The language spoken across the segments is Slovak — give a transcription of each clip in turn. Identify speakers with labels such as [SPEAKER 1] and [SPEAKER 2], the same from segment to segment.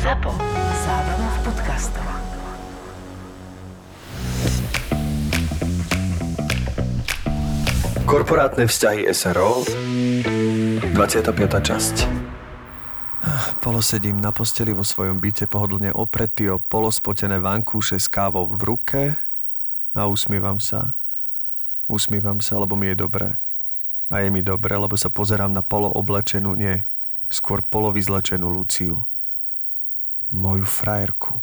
[SPEAKER 1] ZAPO. Zábrná v podcastov.
[SPEAKER 2] Korporátne vzťahy SRO 25. časť Polosedím na posteli vo svojom byte pohodlne opretý o polospotené vankúše s kávou v ruke a usmívam sa. Usmívam sa, lebo mi je dobré. A je mi dobré, lebo sa pozerám na polooblečenú, nie, skôr polovyzlečenú Luciu. Moju frajerku.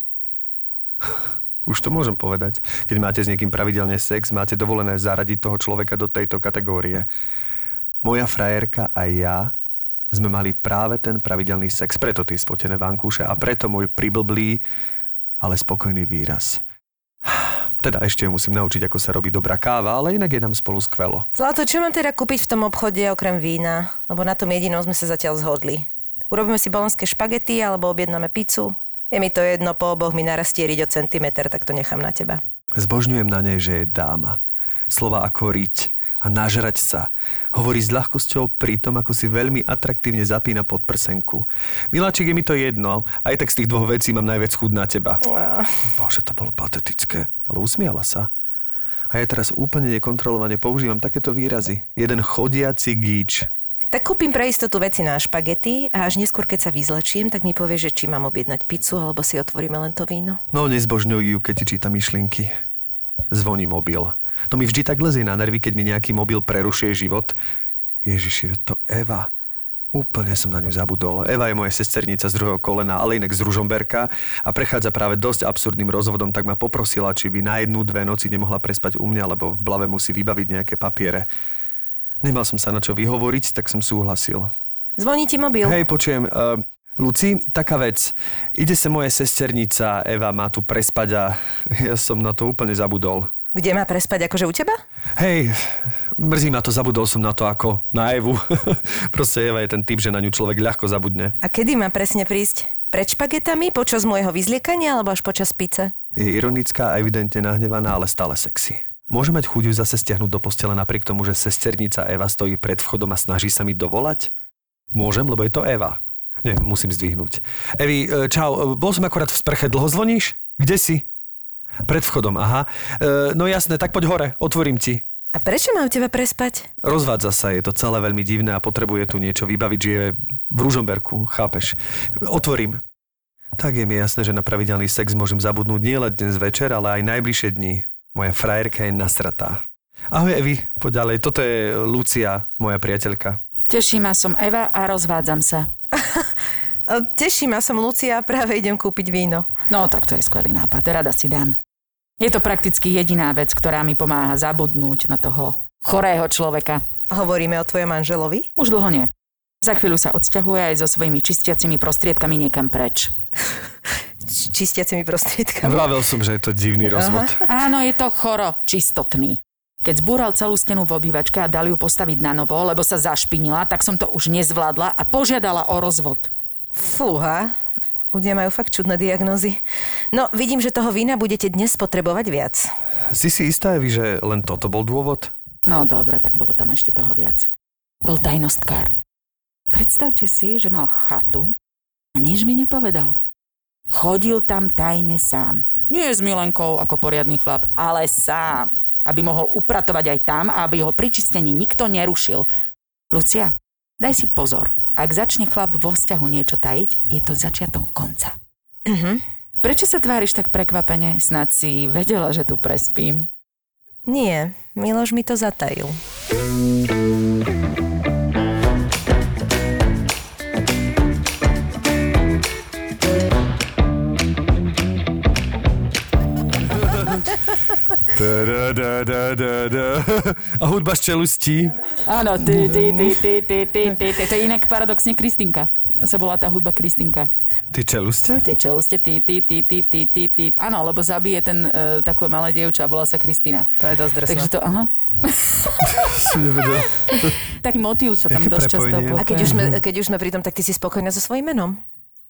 [SPEAKER 2] Už to môžem povedať. Keď máte s niekým pravidelne sex, máte dovolené zaradiť toho človeka do tejto kategórie. Moja frajerka a ja sme mali práve ten pravidelný sex, preto tie spotené vankúše a preto môj priblblý, ale spokojný výraz. Teda ešte musím naučiť, ako sa robí dobrá káva, ale inak je nám spolu skvelo.
[SPEAKER 3] Zlato, čo mám teda kúpiť v tom obchode okrem vína? Lebo na tom jedinom sme sa zatiaľ zhodli. Urobíme si bolonské špagety alebo objednáme pizzu. Je mi to jedno, po oboch mi narastie riť o centimetr, tak to nechám na teba.
[SPEAKER 2] Zbožňujem na nej, že je dáma. Slova ako riť a nažrať sa. Hovorí s ľahkosťou pri tom, ako si veľmi atraktívne zapína pod prsenku. Miláčik, je mi to jedno. Aj tak z tých dvoch vecí mám najviac chud na teba. Bože, to bolo patetické. Ale usmiala sa. A ja teraz úplne nekontrolovane používam takéto výrazy. Jeden chodiaci gíč.
[SPEAKER 3] Tak kúpim pre istotu veci na špagety a až neskôr, keď sa vyzlečiem, tak mi povie, že či mám objednať pizzu alebo si otvoríme len to víno.
[SPEAKER 2] No, nezbožňuj ju, keď ti číta myšlienky. Zvoní mobil. To mi vždy tak lezie na nervy, keď mi nejaký mobil prerušuje život. Ježiši, to Eva. Úplne som na ňu zabudol. Eva je moja sesternica z druhého kolena, ale inak z Ružomberka a prechádza práve dosť absurdným rozvodom, tak ma poprosila, či by na jednu, dve noci nemohla prespať u mňa, lebo v blave musí vybaviť nejaké papiere. Nemal som sa na čo vyhovoriť, tak som súhlasil.
[SPEAKER 3] Zvoní ti mobil.
[SPEAKER 2] Hej, počujem. Uh, Luci, taká vec. Ide sa moja sesternica Eva, má tu prespať a ja som na to úplne zabudol.
[SPEAKER 3] Kde má prespať, akože u teba?
[SPEAKER 2] Hej, mrzí ma to, zabudol som na to ako na Evu. Proste Eva je ten typ, že na ňu človek ľahko zabudne.
[SPEAKER 3] A kedy má presne prísť? Pred špagetami, počas môjho vyzliekania alebo až počas pice?
[SPEAKER 2] Je ironická a evidentne nahnevaná, ale stále sexy. Môže mať chuť ju zase stiahnuť do postele napriek tomu, že sesternica Eva stojí pred vchodom a snaží sa mi dovolať? Môžem, lebo je to Eva. Nie, musím zdvihnúť. Evi, e, čau, e, bol som akorát v sprche, dlho zvoníš? Kde si? Pred vchodom, aha. E, no jasné, tak poď hore, otvorím ti.
[SPEAKER 3] A prečo má u teba prespať?
[SPEAKER 2] Rozvádza sa, je to celé veľmi divné a potrebuje tu niečo vybaviť, že je v Ružomberku, chápeš? Otvorím. Tak je mi jasné, že na pravidelný sex môžem zabudnúť nielen dnes večer, ale aj najbližšie dni. Moja frajerka je nasratá. Ahoj Evi, poď ďalej. Toto je Lucia, moja priateľka.
[SPEAKER 4] Teší ma, som Eva a rozvádzam sa.
[SPEAKER 3] Teší ma, som Lucia a práve idem kúpiť víno.
[SPEAKER 4] No, tak to je skvelý nápad, rada si dám. Je to prakticky jediná vec, ktorá mi pomáha zabudnúť na toho chorého človeka.
[SPEAKER 3] Hovoríme o tvojom manželovi?
[SPEAKER 4] Už dlho nie. Za chvíľu sa odsťahuje aj so svojimi čistiacimi prostriedkami niekam preč.
[SPEAKER 3] čistiacimi prostriedkami.
[SPEAKER 2] Vravel som, že je to divný rozvod.
[SPEAKER 4] Áno, je to choro, čistotný. Keď zbúral celú stenu v obývačke a dali ju postaviť na novo, lebo sa zašpinila, tak som to už nezvládla a požiadala o rozvod.
[SPEAKER 3] Fúha, ľudia majú fakt čudné diagnózy. No, vidím, že toho vína budete dnes potrebovať viac.
[SPEAKER 2] Si si istá, Evi, že len toto bol dôvod?
[SPEAKER 4] No dobre, tak bolo tam ešte toho viac. Bol tajnostkár. Predstavte si, že mal chatu a nič mi nepovedal. Chodil tam tajne sám. Nie s Milenkou ako poriadny chlap, ale sám. Aby mohol upratovať aj tam a aby ho pri čistení nikto nerušil. Lucia, daj si pozor. Ak začne chlap vo vzťahu niečo tajiť, je to začiatok konca.
[SPEAKER 3] Mhm.
[SPEAKER 4] Prečo sa tváriš tak prekvapene? Snad si vedela, že tu prespím.
[SPEAKER 3] Nie, Miloš mi to zatajil.
[SPEAKER 2] A hudba z čelustí.
[SPEAKER 4] Áno, ty, ty, ty, ty, ty, ty, ty, ty. To je inak paradoxne Kristinka. Sa volá tá hudba Kristinka.
[SPEAKER 2] Ty čeluste?
[SPEAKER 4] Ty čeluste, ty, ty, ty, ty, ty, ty, ty. Áno, lebo zabije ten uh, takú malé dievča a volá sa Kristina.
[SPEAKER 3] To je dosť drsné.
[SPEAKER 4] Takže to, aha.
[SPEAKER 2] Som nevedel.
[SPEAKER 4] Taký motív sa tam
[SPEAKER 2] Jaké
[SPEAKER 4] dosť často.
[SPEAKER 3] A keď už, sme, keď už sme pri tom, tak ty si spokojná so svojím menom?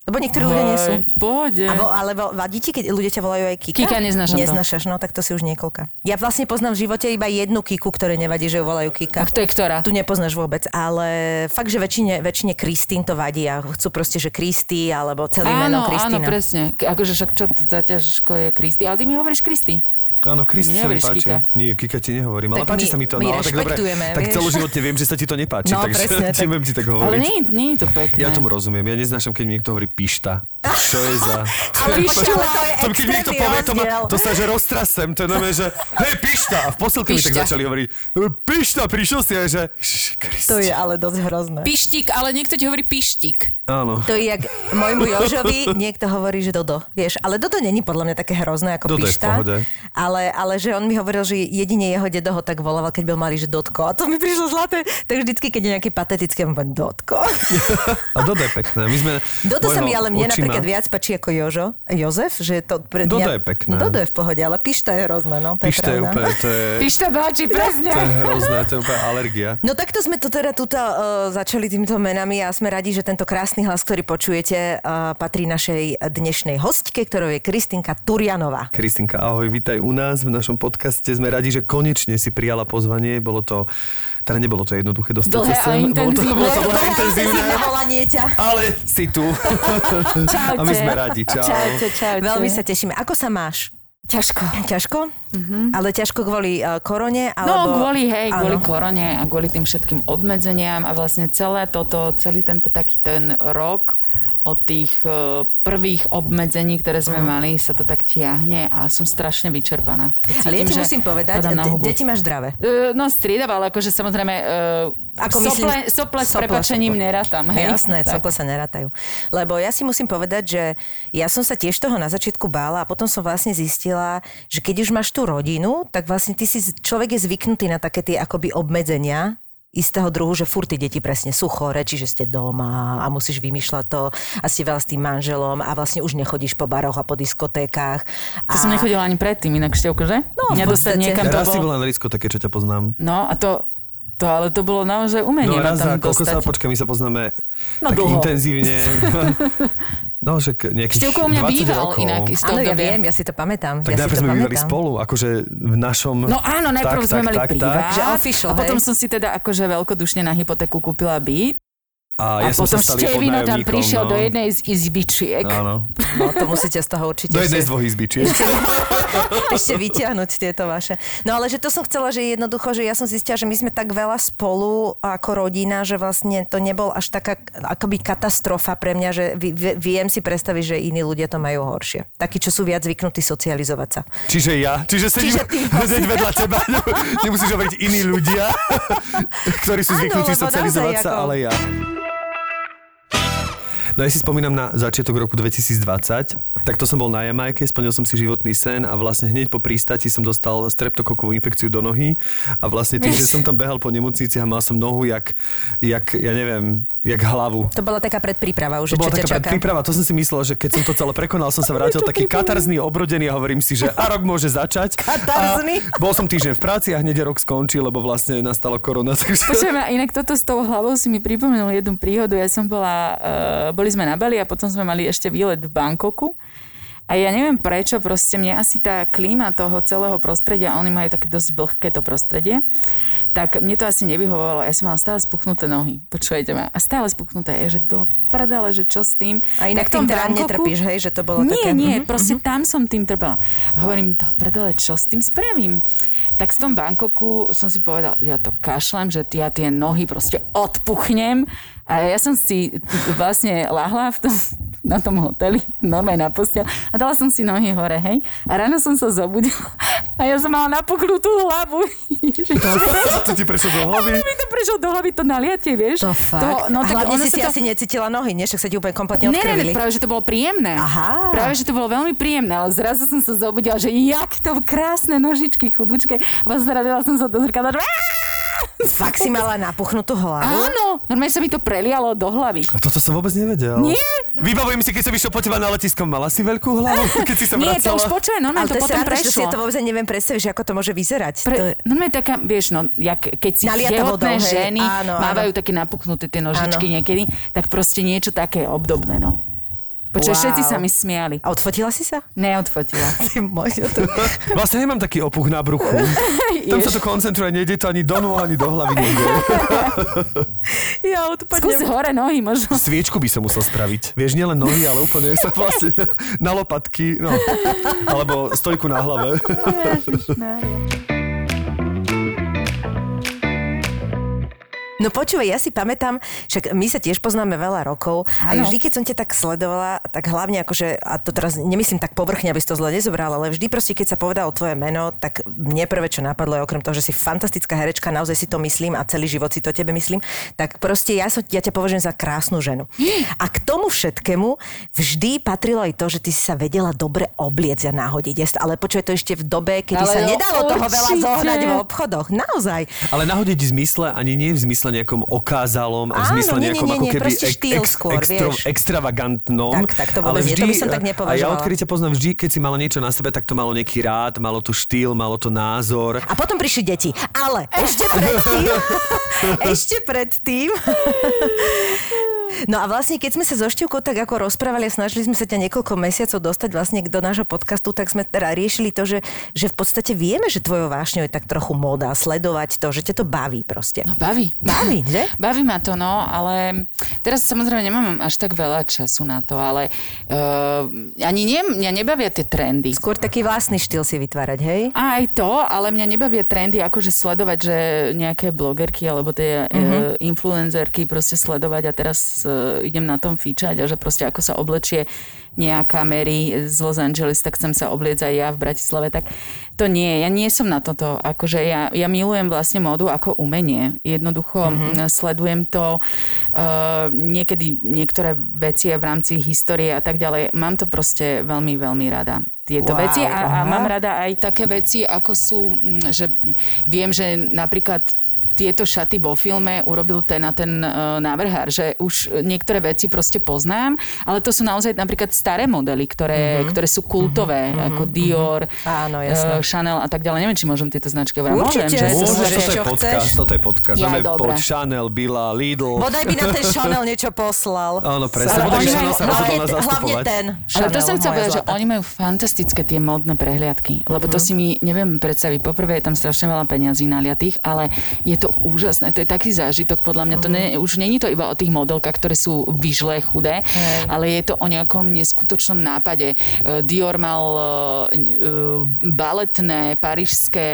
[SPEAKER 3] Lebo niektorí ľudia nie sú.
[SPEAKER 4] V pohode.
[SPEAKER 3] A vo, ale vo, vadí ti, keď ľudia ťa volajú aj Kika?
[SPEAKER 4] Kika, neznášam to.
[SPEAKER 3] Neznášaš, no tak to si už niekoľka. Ja vlastne poznám v živote iba jednu Kiku, ktoré nevadí, že ju volajú
[SPEAKER 4] A
[SPEAKER 3] Kika.
[SPEAKER 4] kto je ktorá?
[SPEAKER 3] Tu nepoznáš vôbec, ale fakt, že väčšine, väčšine Kristín to vadí a chcú proste, že Kristy alebo celé meno
[SPEAKER 4] Áno, áno, presne. Akože však čo to za ťažko je Kristy. Ale ty mi hovoríš Kristy.
[SPEAKER 2] Áno, Kristi
[SPEAKER 4] Mne
[SPEAKER 2] sa mi páči.
[SPEAKER 4] Kika.
[SPEAKER 2] Nie, Kika ti nehovorím, ale
[SPEAKER 3] Tak
[SPEAKER 2] páči
[SPEAKER 3] my-
[SPEAKER 2] sa mi to.
[SPEAKER 3] my
[SPEAKER 2] No, ale tak dobre,
[SPEAKER 3] rešpektujeme,
[SPEAKER 2] tak
[SPEAKER 3] vieš.
[SPEAKER 2] celoživotne viem, že sa ti to nepáči,
[SPEAKER 3] No,
[SPEAKER 2] takže
[SPEAKER 3] presne,
[SPEAKER 2] ti
[SPEAKER 3] tak-
[SPEAKER 2] ti tak
[SPEAKER 4] Ale
[SPEAKER 2] hovoriť.
[SPEAKER 4] nie, nie je to pekné.
[SPEAKER 2] Ja tomu rozumiem. Ja neznášam, keď mi niekto hovorí pišta. Čo je za...
[SPEAKER 3] Ale ale to je
[SPEAKER 2] To, keď mi niekto povie, to, ma, to sa že roztrasem. To je nové, že hej, pišta. A v posilke mi tak začali hovoriť, pišta, prišiel si aj, že...
[SPEAKER 3] To je ale dosť hrozné.
[SPEAKER 4] Pištík, ale niekto ti hovorí pištík.
[SPEAKER 2] Áno.
[SPEAKER 3] To je jak môjmu Jožovi, niekto hovorí, že Dodo. Vieš, ale Dodo není podľa mňa také hrozné ako
[SPEAKER 2] Dodo je v
[SPEAKER 3] Pišta. Ale, ale že on mi hovoril, že jedine jeho dedo ho tak volával, keď bol malý, že Dotko. A to mi prišlo zlaté. Tak vždycky, keď je nejaký patetický, on poviem Dotko.
[SPEAKER 2] A Dodo je pekné. My sme
[SPEAKER 3] Dodo sa mi ale mne napríklad viac páči ako Jožo. Jozef, že to pre
[SPEAKER 2] Dodo
[SPEAKER 3] mňa...
[SPEAKER 2] je pekné.
[SPEAKER 3] No, Dodo je v pohode, ale Pišta je hrozné, no. To
[SPEAKER 2] Pišta je úplne, to je,
[SPEAKER 4] Pišta páči, presne.
[SPEAKER 2] to je hrozné, to je úplne alergia.
[SPEAKER 3] No takto sme to teda tuto uh, začali týmito menami a sme radi, že tento krásny hlas, ktorý počujete, uh, patrí našej dnešnej hostke, ktorou je Kristinka Turianová.
[SPEAKER 2] Kristinka, ahoj, vítaj u nás v našom podcaste. Sme radi, že konečne si prijala pozvanie. Bolo to, teda nebolo to jednoduché dostať
[SPEAKER 4] Dlhé
[SPEAKER 2] sa
[SPEAKER 4] a
[SPEAKER 2] sem. Bolo to, bolo to dlhé intenzívne. Ale si tu.
[SPEAKER 4] Čaute.
[SPEAKER 2] A my sme radi. Čau.
[SPEAKER 4] Čaute, čaute.
[SPEAKER 3] Veľmi sa tešíme. Ako sa máš?
[SPEAKER 4] Ťažko.
[SPEAKER 3] Ťažko? Mm-hmm. Ale ťažko kvôli uh, korone?
[SPEAKER 4] No,
[SPEAKER 3] Alebo...
[SPEAKER 4] kvôli, hej,
[SPEAKER 3] Áno.
[SPEAKER 4] kvôli korone a kvôli tým všetkým obmedzeniam a vlastne celé toto, celý tento taký ten rok od tých uh, prvých obmedzení, ktoré sme mali, sa to tak tiahne a som strašne vyčerpaná. Keď
[SPEAKER 3] Ale ja
[SPEAKER 4] cítim,
[SPEAKER 3] ti musím povedať, deti máš zdravé.
[SPEAKER 4] Uh, no striedam, ale akože samozrejme uh,
[SPEAKER 3] Ako
[SPEAKER 4] sople,
[SPEAKER 3] myslím-
[SPEAKER 4] sople s
[SPEAKER 3] sople,
[SPEAKER 4] prepačením
[SPEAKER 3] sople.
[SPEAKER 4] nerátam. Hej?
[SPEAKER 3] Jasné,
[SPEAKER 4] Tak.
[SPEAKER 3] cokle sa nerátajú. Lebo ja si musím povedať, že ja som sa tiež toho na začiatku bála a potom som vlastne zistila, že keď už máš tú rodinu, tak vlastne ty si, človek je zvyknutý na také tie akoby obmedzenia, istého druhu, že furt tí deti presne sú chore, čiže ste doma a musíš vymýšľať to a ste veľa s tým manželom a vlastne už nechodíš po baroch a po diskotékách.
[SPEAKER 4] To som nechodila ani predtým, inak števko, že?
[SPEAKER 3] No, v
[SPEAKER 4] Mňa
[SPEAKER 3] podstate.
[SPEAKER 4] niekam to
[SPEAKER 2] Raz si
[SPEAKER 4] bol...
[SPEAKER 2] bola na diskoteke, čo ťa poznám.
[SPEAKER 4] No a to, to ale to bolo naozaj umenie
[SPEAKER 2] No raz
[SPEAKER 4] tam
[SPEAKER 2] za koľko sa,
[SPEAKER 4] dostať.
[SPEAKER 2] počkaj, my sa poznáme
[SPEAKER 4] No,
[SPEAKER 2] tak
[SPEAKER 4] dlho.
[SPEAKER 2] intenzívne. no, že nejakých
[SPEAKER 4] Števko u mňa
[SPEAKER 2] 20
[SPEAKER 4] býval
[SPEAKER 2] rokov.
[SPEAKER 4] inak z
[SPEAKER 3] Áno, ja viem, ja si to pamätám.
[SPEAKER 2] Tak
[SPEAKER 3] ja
[SPEAKER 2] najprv sme bývali spolu, akože v našom...
[SPEAKER 4] No áno, najprv
[SPEAKER 2] tak,
[SPEAKER 4] sme
[SPEAKER 2] tak,
[SPEAKER 4] mali
[SPEAKER 2] tak,
[SPEAKER 4] privát.
[SPEAKER 2] tak.
[SPEAKER 3] Že official,
[SPEAKER 4] a potom
[SPEAKER 3] hej?
[SPEAKER 4] som si teda akože veľkodušne na hypotéku kúpila byt.
[SPEAKER 2] A,
[SPEAKER 4] A,
[SPEAKER 2] ja som sa
[SPEAKER 4] potom Števino tam prišiel
[SPEAKER 2] no.
[SPEAKER 4] do jednej z izbičiek.
[SPEAKER 2] Áno.
[SPEAKER 3] No, to musíte z toho určite
[SPEAKER 2] Do jednej z dvoch izbičiek.
[SPEAKER 3] ešte vyťahnuť tieto vaše. No ale že to som chcela, že jednoducho, že ja som zistila, že my sme tak veľa spolu ako rodina, že vlastne to nebol až taká akoby katastrofa pre mňa, že vi- vi- viem si predstaviť, že iní ľudia to majú horšie. Takí, čo sú viac zvyknutí socializovať sa.
[SPEAKER 2] Čiže ja. Čiže sedím
[SPEAKER 3] Čiže ty
[SPEAKER 2] hneď vedľa teba. Nemusíš hovoriť iní ľudia, ktorí sú zvyknutí
[SPEAKER 3] lebo
[SPEAKER 2] socializovať sa,
[SPEAKER 3] ako-
[SPEAKER 2] ale ja. No ja si spomínam na začiatok roku 2020, tak to som bol na Jamajke, splnil som si životný sen a vlastne hneď po prístati som dostal streptokokovú infekciu do nohy. A vlastne tým, že som tam behal po nemocnici a mal som nohu jak, jak ja neviem, jak hlavu.
[SPEAKER 3] To bola taká predpríprava už,
[SPEAKER 2] To
[SPEAKER 3] že
[SPEAKER 2] bola taká
[SPEAKER 3] čaká.
[SPEAKER 2] predpríprava, to som si myslel, že keď som to celé prekonal, som sa vrátil taký katarzný, obrodený a hovorím si, že a rok môže začať.
[SPEAKER 3] Katarzný?
[SPEAKER 2] A bol som týždeň v práci a hneď rok skončil, lebo vlastne nastala korona. Takže...
[SPEAKER 4] Počujem, a inak toto s tou hlavou si mi pripomenul jednu príhodu. Ja som bola, uh, boli sme na Bali a potom sme mali ešte výlet v Bangkoku. A ja neviem prečo, proste mne asi tá klíma toho celého prostredia, oni majú také dosť vlhké to prostredie, tak mne to asi nevyhovovalo. Ja som mala stále spuchnuté nohy. Počujete ma? A stále spuchnuté. Ja, že do prdele, že čo s tým?
[SPEAKER 3] A inak
[SPEAKER 4] Tak
[SPEAKER 3] tým teda
[SPEAKER 4] Bangkoku-
[SPEAKER 3] netrpíš, hej, že to bolo
[SPEAKER 4] nie,
[SPEAKER 3] také...
[SPEAKER 4] Nie,
[SPEAKER 3] Mhm,
[SPEAKER 4] proste tam som tým trpela. Hovorím, do prdele, čo s tým spravím? Tak v tom Bangkoku som si povedal, ja to kašlem, že ja tie nohy proste odpuchnem. A ja som si vlastne lahla v tom, na tom hoteli, normálne na postel a dala som si nohy hore, hej. A ráno som sa zobudila a ja som mala napuchnutú hlavu.
[SPEAKER 2] To ti prešlo do hlavy?
[SPEAKER 4] mi to prešlo do hlavy to naliatie, vieš?
[SPEAKER 3] To fakt.
[SPEAKER 4] no,
[SPEAKER 3] a
[SPEAKER 4] tak
[SPEAKER 3] hlavne
[SPEAKER 4] ono
[SPEAKER 3] si si
[SPEAKER 4] to...
[SPEAKER 3] asi necítila nohy, nie? Však sa ti úplne kompletne
[SPEAKER 4] Ne, ne,
[SPEAKER 3] odkrvili.
[SPEAKER 4] práve, že to bolo príjemné.
[SPEAKER 3] Aha.
[SPEAKER 4] Práve, že to bolo veľmi príjemné, ale zrazu som sa zobudila, že jak to krásne nožičky, chudúčke. Pozradila som sa do zrkadla, že
[SPEAKER 3] Fakt si mala napuchnutú hlavu?
[SPEAKER 4] áno, normálne sa mi to prelialo do hlavy.
[SPEAKER 2] A toto som vôbec nevedel.
[SPEAKER 4] Nie.
[SPEAKER 2] Vybavujem si, keď som išiel po teba na letisko, mala si veľkú hlavu, keď si sa
[SPEAKER 4] Nie, to
[SPEAKER 2] vracala.
[SPEAKER 4] už počuje, normálne
[SPEAKER 3] Ale
[SPEAKER 4] to
[SPEAKER 3] to
[SPEAKER 4] potom
[SPEAKER 3] si
[SPEAKER 4] prešlo.
[SPEAKER 3] ja to vôbec neviem predstaviť, že ako to môže vyzerať.
[SPEAKER 4] Pre,
[SPEAKER 3] To je...
[SPEAKER 4] normálne taká, vieš, no, jak, keď si tehotné ženy
[SPEAKER 3] Áno, áno.
[SPEAKER 4] mávajú také napuchnuté tie nožičky
[SPEAKER 3] Áno.
[SPEAKER 4] niekedy, tak proste niečo také obdobné, no. Počkaj,
[SPEAKER 3] Wow.
[SPEAKER 4] všetci sa mi smiali.
[SPEAKER 3] A odfotila si sa?
[SPEAKER 4] Neodfotila.
[SPEAKER 3] Ty môj, to...
[SPEAKER 2] Vlastne nemám taký opuch na bruchu. Tam sa to koncentruje, nejde to ani do nôh, ani do hlavy. Nejde.
[SPEAKER 3] Ja
[SPEAKER 4] Skús
[SPEAKER 3] odpadnem.
[SPEAKER 4] hore nohy možno.
[SPEAKER 2] Sviečku by som musel spraviť. Vieš, nielen nohy, ale úplne sa vlastne na lopatky, no. Alebo stojku na hlave.
[SPEAKER 3] No počúvaj, ja si pamätám, však my sa tiež poznáme veľa rokov a
[SPEAKER 4] Áno.
[SPEAKER 3] vždy, keď som ťa tak sledovala, tak hlavne akože, a to teraz nemyslím tak povrchne, aby si to zle nezobral, ale vždy proste, keď sa povedalo tvoje meno, tak mne prvé, čo napadlo, je okrem toho, že si fantastická herečka, naozaj si to myslím a celý život si to tebe myslím, tak proste ja, som, ja ťa považujem za krásnu ženu. A k tomu všetkému vždy patrilo aj to, že ty si sa vedela dobre obliecť a nahodiť. Ale počuj, to ešte v dobe, kedy
[SPEAKER 4] Ale
[SPEAKER 3] sa
[SPEAKER 4] no,
[SPEAKER 3] nedalo toho veľa
[SPEAKER 4] určite.
[SPEAKER 3] zohnať v obchodoch. Naozaj.
[SPEAKER 2] Ale nahodiť v zmysle, ani nie v zmysle nejakom okázalom, v
[SPEAKER 3] Áno,
[SPEAKER 2] zmysle
[SPEAKER 3] nie,
[SPEAKER 2] nejakom
[SPEAKER 3] nie,
[SPEAKER 2] ako
[SPEAKER 3] nie,
[SPEAKER 2] keby
[SPEAKER 3] proste štýl skôr, vieš.
[SPEAKER 2] extravagantnom.
[SPEAKER 3] Tak, tak to
[SPEAKER 2] ale
[SPEAKER 3] nie, to by som tak
[SPEAKER 2] A ja
[SPEAKER 3] nepovažovala.
[SPEAKER 2] odkedy ťa poznám vždy, keď si mala niečo na sebe, tak to malo nejaký rád, malo to štýl, malo to názor.
[SPEAKER 3] A potom prišli deti. Ale ešte predtým... ešte predtým... No a vlastne, keď sme sa so Števkou tak ako rozprávali a snažili sme sa ťa niekoľko mesiacov dostať vlastne do nášho podcastu, tak sme teda riešili to, že, že v podstate vieme, že tvojou vášňou je tak trochu moda, sledovať to, že ťa to baví proste.
[SPEAKER 4] No baví.
[SPEAKER 3] Baví, že?
[SPEAKER 4] Baví ma to, no, ale teraz samozrejme nemám až tak veľa času na to, ale uh, ani nie, mňa nebavia tie trendy.
[SPEAKER 3] Skôr taký vlastný štýl si vytvárať, hej?
[SPEAKER 4] Aj to, ale mňa nebavia trendy, akože sledovať, že nejaké blogerky alebo tie uh-huh. uh, influencerky proste sledovať a teraz idem na tom fíčať a že proste ako sa oblečie nejaká Mary z Los Angeles, tak chcem sa obliecť aj ja v Bratislave, tak to nie, ja nie som na toto, akože ja, ja milujem vlastne módu ako umenie. Jednoducho mm-hmm. sledujem to, uh, niekedy niektoré veci v rámci histórie a tak ďalej. Mám to proste veľmi, veľmi rada tieto
[SPEAKER 3] Wow,
[SPEAKER 4] veci a, a mám rada aj také veci, ako sú, že viem, že napríklad tieto šaty vo filme urobil ten a ten uh, návrhár, že už niektoré veci proste poznám, ale to sú naozaj napríklad staré modely, ktoré, mm-hmm. ktoré sú kultové, mm-hmm. ako Dior,
[SPEAKER 3] Áno, jasné.
[SPEAKER 4] uh, Chanel a tak ďalej. Neviem, či môžem tieto značky hovoriť. Môžem, že?
[SPEAKER 3] Môžeš,
[SPEAKER 2] toto je podcast, toto je podcast.
[SPEAKER 4] Ja,
[SPEAKER 2] pod Chanel, Billa, Lidl.
[SPEAKER 3] Bodaj by na ten Chanel niečo poslal.
[SPEAKER 2] Áno, presne. Bodaj by Chanel sa rozhodol
[SPEAKER 3] hlavne,
[SPEAKER 2] nás
[SPEAKER 3] hlavne
[SPEAKER 2] zastupovať.
[SPEAKER 3] ten
[SPEAKER 4] Ale to
[SPEAKER 3] Chanel,
[SPEAKER 4] som chcela
[SPEAKER 3] moja
[SPEAKER 4] povedať, že oni majú fantastické tie módne prehliadky, lebo to si mi neviem predstaviť. Poprvé je tam strašne veľa peňazí naliatých, ale je to úžasné, to je taký zážitok podľa mňa. To ne, už není to iba o tých modelkách, ktoré sú vyžlé, chudé, ale je to o nejakom neskutočnom nápade. E, Dior mal e, e, baletné, parížské,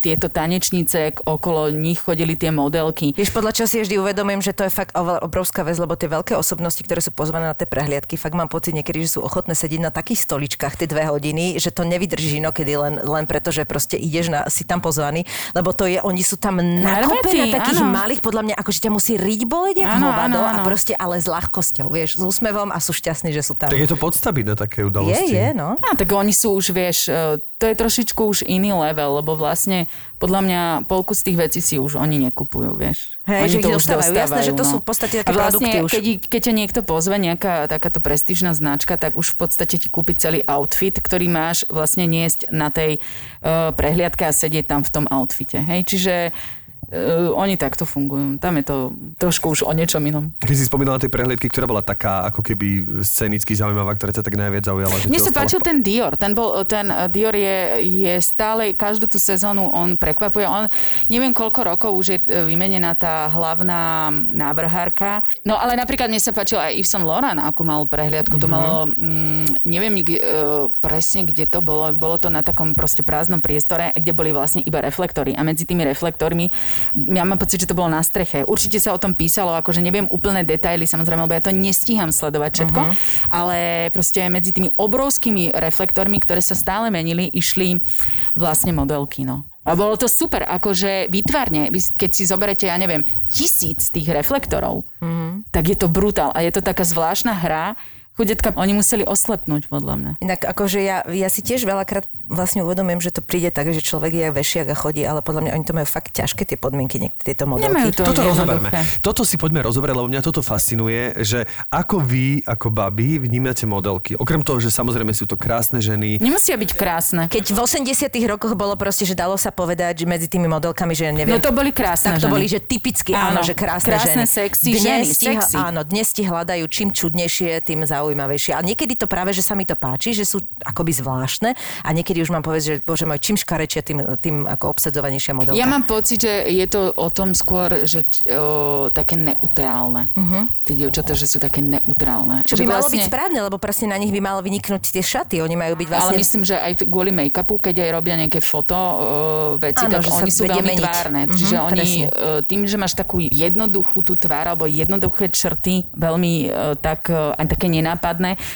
[SPEAKER 4] tieto tanečnice, okolo nich chodili tie modelky.
[SPEAKER 3] Vieš, podľa čo si vždy uvedomím, že to je fakt obrovská vec, lebo tie veľké osobnosti, ktoré sú pozvané na tie prehliadky, fakt mám pocit niekedy, že sú ochotné sedieť na takých stoličkách tie dve hodiny, že to nevydrží inokedy len, len preto, že proste ideš na, si tam pozvaný, lebo to je, oni sú tam nakopené
[SPEAKER 4] Narvatí,
[SPEAKER 3] takých
[SPEAKER 4] áno.
[SPEAKER 3] malých, podľa mňa, akože ťa musí riť boleť jak
[SPEAKER 4] Áno,
[SPEAKER 3] hovado
[SPEAKER 4] áno,
[SPEAKER 3] a proste ale s ľahkosťou, vieš, s úsmevom a sú šťastní, že sú tam.
[SPEAKER 2] Tak je to podstaviť na také
[SPEAKER 3] Je,
[SPEAKER 2] udalosti.
[SPEAKER 3] je, no.
[SPEAKER 4] A tak oni sú už, vieš, e, to je trošičku už iný level, lebo vlastne podľa mňa polku z tých vecí si už oni nekupujú, vieš.
[SPEAKER 3] Hej,
[SPEAKER 4] oni
[SPEAKER 3] že ich dostávajú. Jasné, že to
[SPEAKER 4] no.
[SPEAKER 3] sú v podstate také
[SPEAKER 4] A vlastne,
[SPEAKER 3] produkty už.
[SPEAKER 4] Keď, keď ťa niekto pozve, nejaká takáto prestížna značka, tak už v podstate ti kúpi celý outfit, ktorý máš vlastne niesť na tej uh, prehliadke a sedieť tam v tom outfite. Hej, čiže uh, oni takto fungujú. Tam je to trošku už o niečom inom.
[SPEAKER 2] Keď si spomínala tie prehliadky, ktorá bola taká ako keby scenicky zaujímavá, ktorá ťa tak najviac zaujala. Že
[SPEAKER 4] Mne sa páčil
[SPEAKER 2] v-
[SPEAKER 4] ten Dior. Ten, bol, ten eh, Dior je, je stále, každú tú sezónu on prekvapuje. On, neviem koľko rokov už je eh, vymenená tá hlavná návrhárka. No ale napríklad mne sa páčil aj Yves Saint Laurent, ako mal prehliadku. To malo, mm, neviem eh, presne, kde to bolo. Bolo to na takom proste prázdnom priestore, kde boli vlastne iba reflektory. A medzi tými reflektormi, ja mám pocit, že to bolo na streche. Určite sa o tom písalo, akože neviem úplné detaily, samozrejme, lebo ja to nestíham sledovať všetko, ale proste medzi tými obrovskými reflektormi, ktoré sa stále menili, išli vlastne modelky, no. A bolo to super, akože výtvarne, keď si zoberete, ja neviem, tisíc tých reflektorov, tak je to brutál a je to taká zvláštna hra, Chudetka, oni museli oslepnúť, podľa mňa.
[SPEAKER 3] Inak akože ja, ja si tiež veľakrát vlastne uvedomujem, že to príde tak, že človek je vešiak a chodí, ale podľa mňa oni to majú fakt ťažké tie podmienky, niektoré tieto modelky.
[SPEAKER 4] To
[SPEAKER 2] Toto rozoberme. Toto si poďme rozoberať, lebo mňa toto fascinuje, že ako vy, ako baby, vnímate modelky. Okrem toho, že samozrejme sú to krásne ženy.
[SPEAKER 4] Nemusia byť krásne.
[SPEAKER 3] Keď v 80 rokoch bolo proste, že dalo sa povedať že medzi tými modelkami, že neviem.
[SPEAKER 4] No to boli krásne
[SPEAKER 3] Tak to
[SPEAKER 4] ženy.
[SPEAKER 3] boli, že typicky, áno,
[SPEAKER 4] Áno,
[SPEAKER 3] že krásne,
[SPEAKER 4] krásne,
[SPEAKER 3] ženy.
[SPEAKER 4] sexy
[SPEAKER 3] dnes
[SPEAKER 4] ženy, sexy.
[SPEAKER 3] Áno, dnes ti hľadajú čím čudnejšie, tým zaujímavejšie. A niekedy to práve, že sa mi to páči, že sú akoby zvláštne a niekedy už mám povedať, že bože môj, čím škarečia, tým, tým ako obsadzovanejšia modelka.
[SPEAKER 4] Ja mám pocit, že je to o tom skôr, že o, také neutrálne. Uh-huh. Tie dievčatá, že sú také neutrálne.
[SPEAKER 3] Čo
[SPEAKER 4] že
[SPEAKER 3] by malo byť správne, lebo presne na nich by malo vyniknúť tie šaty. Oni majú byť vlastne...
[SPEAKER 4] Ale myslím, že aj kvôli make-upu, keď aj robia nejaké foto uh, veci,
[SPEAKER 3] Áno,
[SPEAKER 4] tak oni sú veľmi
[SPEAKER 3] meniť.
[SPEAKER 4] tvárne.
[SPEAKER 3] Mhm,
[SPEAKER 4] Čiže oni
[SPEAKER 3] presne.
[SPEAKER 4] uh, tým, že máš takú jednoduchú tú tvár alebo jednoduché črty, veľmi uh, tak, uh, aj také nenápadné,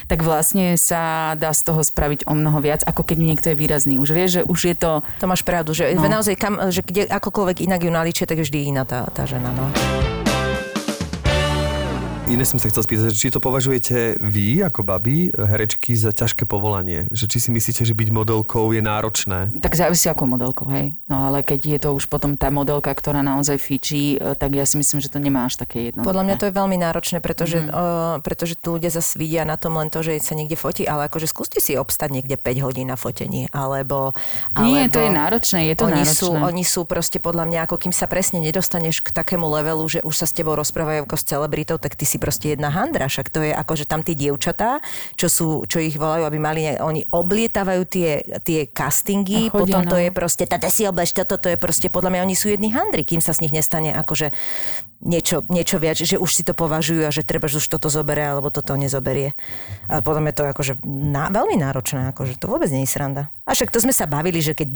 [SPEAKER 4] tak vlastne sa dá z toho spraviť o mnoho viac, ako keď niekto je výrazný. Už vieš, že už je to...
[SPEAKER 3] To máš pravdu, že no. naozaj kam, že kde akokoľvek inak ju naličia, tak je vždy iná tá, tá žena. No.
[SPEAKER 2] Iné som sa chcel spýtať, či to považujete vy, ako baby, herečky, za ťažké povolanie? Že či si myslíte, že byť modelkou je náročné?
[SPEAKER 4] Tak závisí ako modelkou, hej. No ale keď je to už potom tá modelka, ktorá naozaj fičí, e, tak ja si myslím, že to nemá až také jedno.
[SPEAKER 3] Podľa mňa to je veľmi náročné, pretože, mm. uh, pretože tu ľudia zase vidia na tom len to, že sa niekde fotí, ale akože skúste si obstať niekde 5 hodín na fotení, alebo...
[SPEAKER 4] Nie,
[SPEAKER 3] alebo
[SPEAKER 4] to je náročné, je to
[SPEAKER 3] oni
[SPEAKER 4] náročné.
[SPEAKER 3] Sú, oni sú proste podľa mňa, ako kým sa presne nedostaneš k takému levelu, že už sa s tebou rozprávajú ako s celebritou, tak ty si proste jedna handra. Však to je ako, že tam tí dievčatá, čo, sú, čo ich volajú, aby mali, oni oblietavajú tie, tie castingy,
[SPEAKER 4] chodia,
[SPEAKER 3] potom to
[SPEAKER 4] no.
[SPEAKER 3] je proste, tata si oblež, toto to je proste, podľa mňa oni sú jedni handry, kým sa z nich nestane akože niečo, niečo viac, že už si to považujú a že treba, že už toto zoberie alebo toto nezoberie. A potom je to akože na, veľmi náročné, akože to vôbec nie je sranda. A však to sme sa bavili, že keď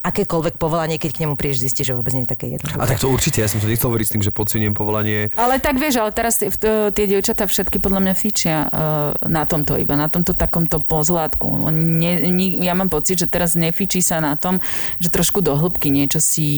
[SPEAKER 3] akékoľvek povolanie, keď k nemu prídeš, zistíš, že vôbec nie je také jedno.
[SPEAKER 2] A tak to určite, ja som to nechcel hovoriť s tým, že podceňujem povolanie.
[SPEAKER 4] Ale tak vieš, ale teraz tie, dievčatá všetky podľa mňa fičia uh, na tomto iba, na tomto takomto pozlátku. Ne, ja mám pocit, že teraz nefičí sa na tom, že trošku do hĺbky niečo si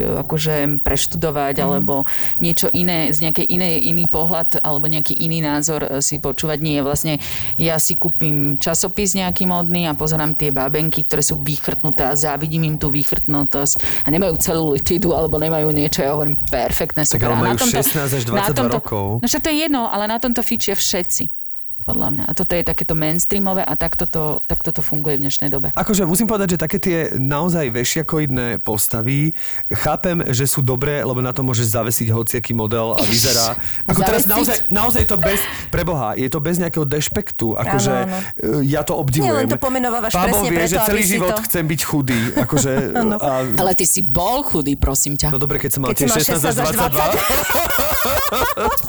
[SPEAKER 4] uh, akože preštudovať, mm. alebo niečo iné, z nejakej inej, iný pohľad, alebo nejaký iný názor uh, si počúvať. Nie, vlastne ja si kúpim časopis nejaký modný a pozerám tie bábenky, ktoré sú vychrtnuté a závidím im tú vychrtnutosť a nemajú celú litidu alebo nemajú niečo, ja hovorím, perfektné sú.
[SPEAKER 2] Tak ale
[SPEAKER 4] na
[SPEAKER 2] majú 16 až 22 rokov.
[SPEAKER 4] No to je jedno, ale na tomto fičia všetci. Podľa mňa. A toto je takéto mainstreamové a takto to, takto to funguje v dnešnej dobe.
[SPEAKER 2] Akože musím povedať, že také tie naozaj vešiakoidné postavy, chápem, že sú dobré, lebo na to môžeš zavesiť hociaký model a vyzerá. Ako teraz naozaj, naozaj to bez, preboha, je to bez nejakého dešpektu. Akože
[SPEAKER 3] Áno,
[SPEAKER 2] e, ja to obdivujem.
[SPEAKER 3] Nie, len to pomenovávaš
[SPEAKER 2] Pábo
[SPEAKER 3] presne
[SPEAKER 2] vie,
[SPEAKER 3] preto,
[SPEAKER 2] že celý život
[SPEAKER 3] to-
[SPEAKER 2] chcem byť chudý. Akože, a,
[SPEAKER 5] Ale ty si bol chudý, prosím ťa.
[SPEAKER 2] no dobre, keď som mal
[SPEAKER 3] Keď
[SPEAKER 2] tie
[SPEAKER 3] si mal
[SPEAKER 2] 16 až 22.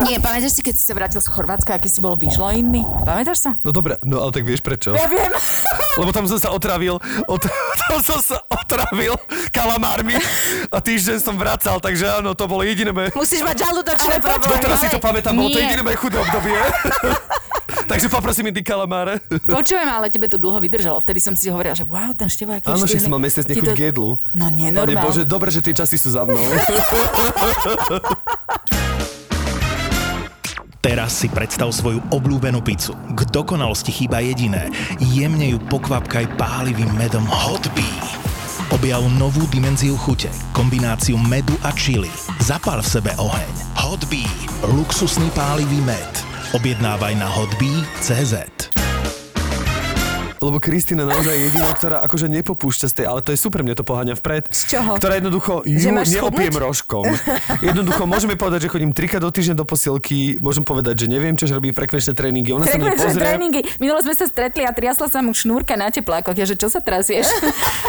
[SPEAKER 4] Nie, pamätáš si, keď si sa vrátil z Chorvátska, aký si bol vyžlojný? Pamätáš sa?
[SPEAKER 2] No dobre, no ale tak vieš prečo?
[SPEAKER 4] Ja viem.
[SPEAKER 2] Lebo tam som sa otravil, ot, tam som sa otravil kalamármi a týždeň som vracal, takže áno, to bolo jediné moje...
[SPEAKER 3] Musíš mať žalúdočné problémy.
[SPEAKER 2] Doteraz si to pamätám, bolo to jediné moje chudé obdobie. takže poprosím ty kalamáre.
[SPEAKER 4] Počujem, ale tebe to dlho vydržalo. Vtedy som si hovorila, že wow, ten števo, aký
[SPEAKER 2] Áno, však som mal mesiac nechuť
[SPEAKER 4] to-
[SPEAKER 2] k jedlu.
[SPEAKER 4] No
[SPEAKER 2] Pane
[SPEAKER 4] nenormálne.
[SPEAKER 2] Bože, dobre, že tie časy sú za mnou.
[SPEAKER 6] Teraz si predstav svoju obľúbenú pizzu. K dokonalosti chýba jediné. Jemne ju pokvapkaj pálivým medom Hot Bee. Objav novú dimenziu chute, kombináciu medu a chili. Zapal v sebe oheň. Hot Bee. Luxusný pálivý med. Objednávaj na hotbee.cz.
[SPEAKER 2] Lebo Kristina naozaj je jediná, ktorá akože nepopúšťa z tej, ale to je super, mne to poháňa vpred.
[SPEAKER 3] Z čoho?
[SPEAKER 2] Ktorá jednoducho, ju neopiem rožkom. Jednoducho môžeme povedať, že chodím trikrát do týždňa do posilky, môžem povedať, že neviem čo, že robím frekvenčné tréningy. Ona sa
[SPEAKER 4] Frekvenčné
[SPEAKER 2] pozrie.
[SPEAKER 4] tréningy. Minule sme sa stretli a triasla sa mu šnúrka na teplákoch. Ja, že čo sa trasieš?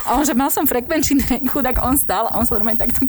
[SPEAKER 4] A on, že mal som frekvenčný tréning, chudák on stal a on sa normálne takto.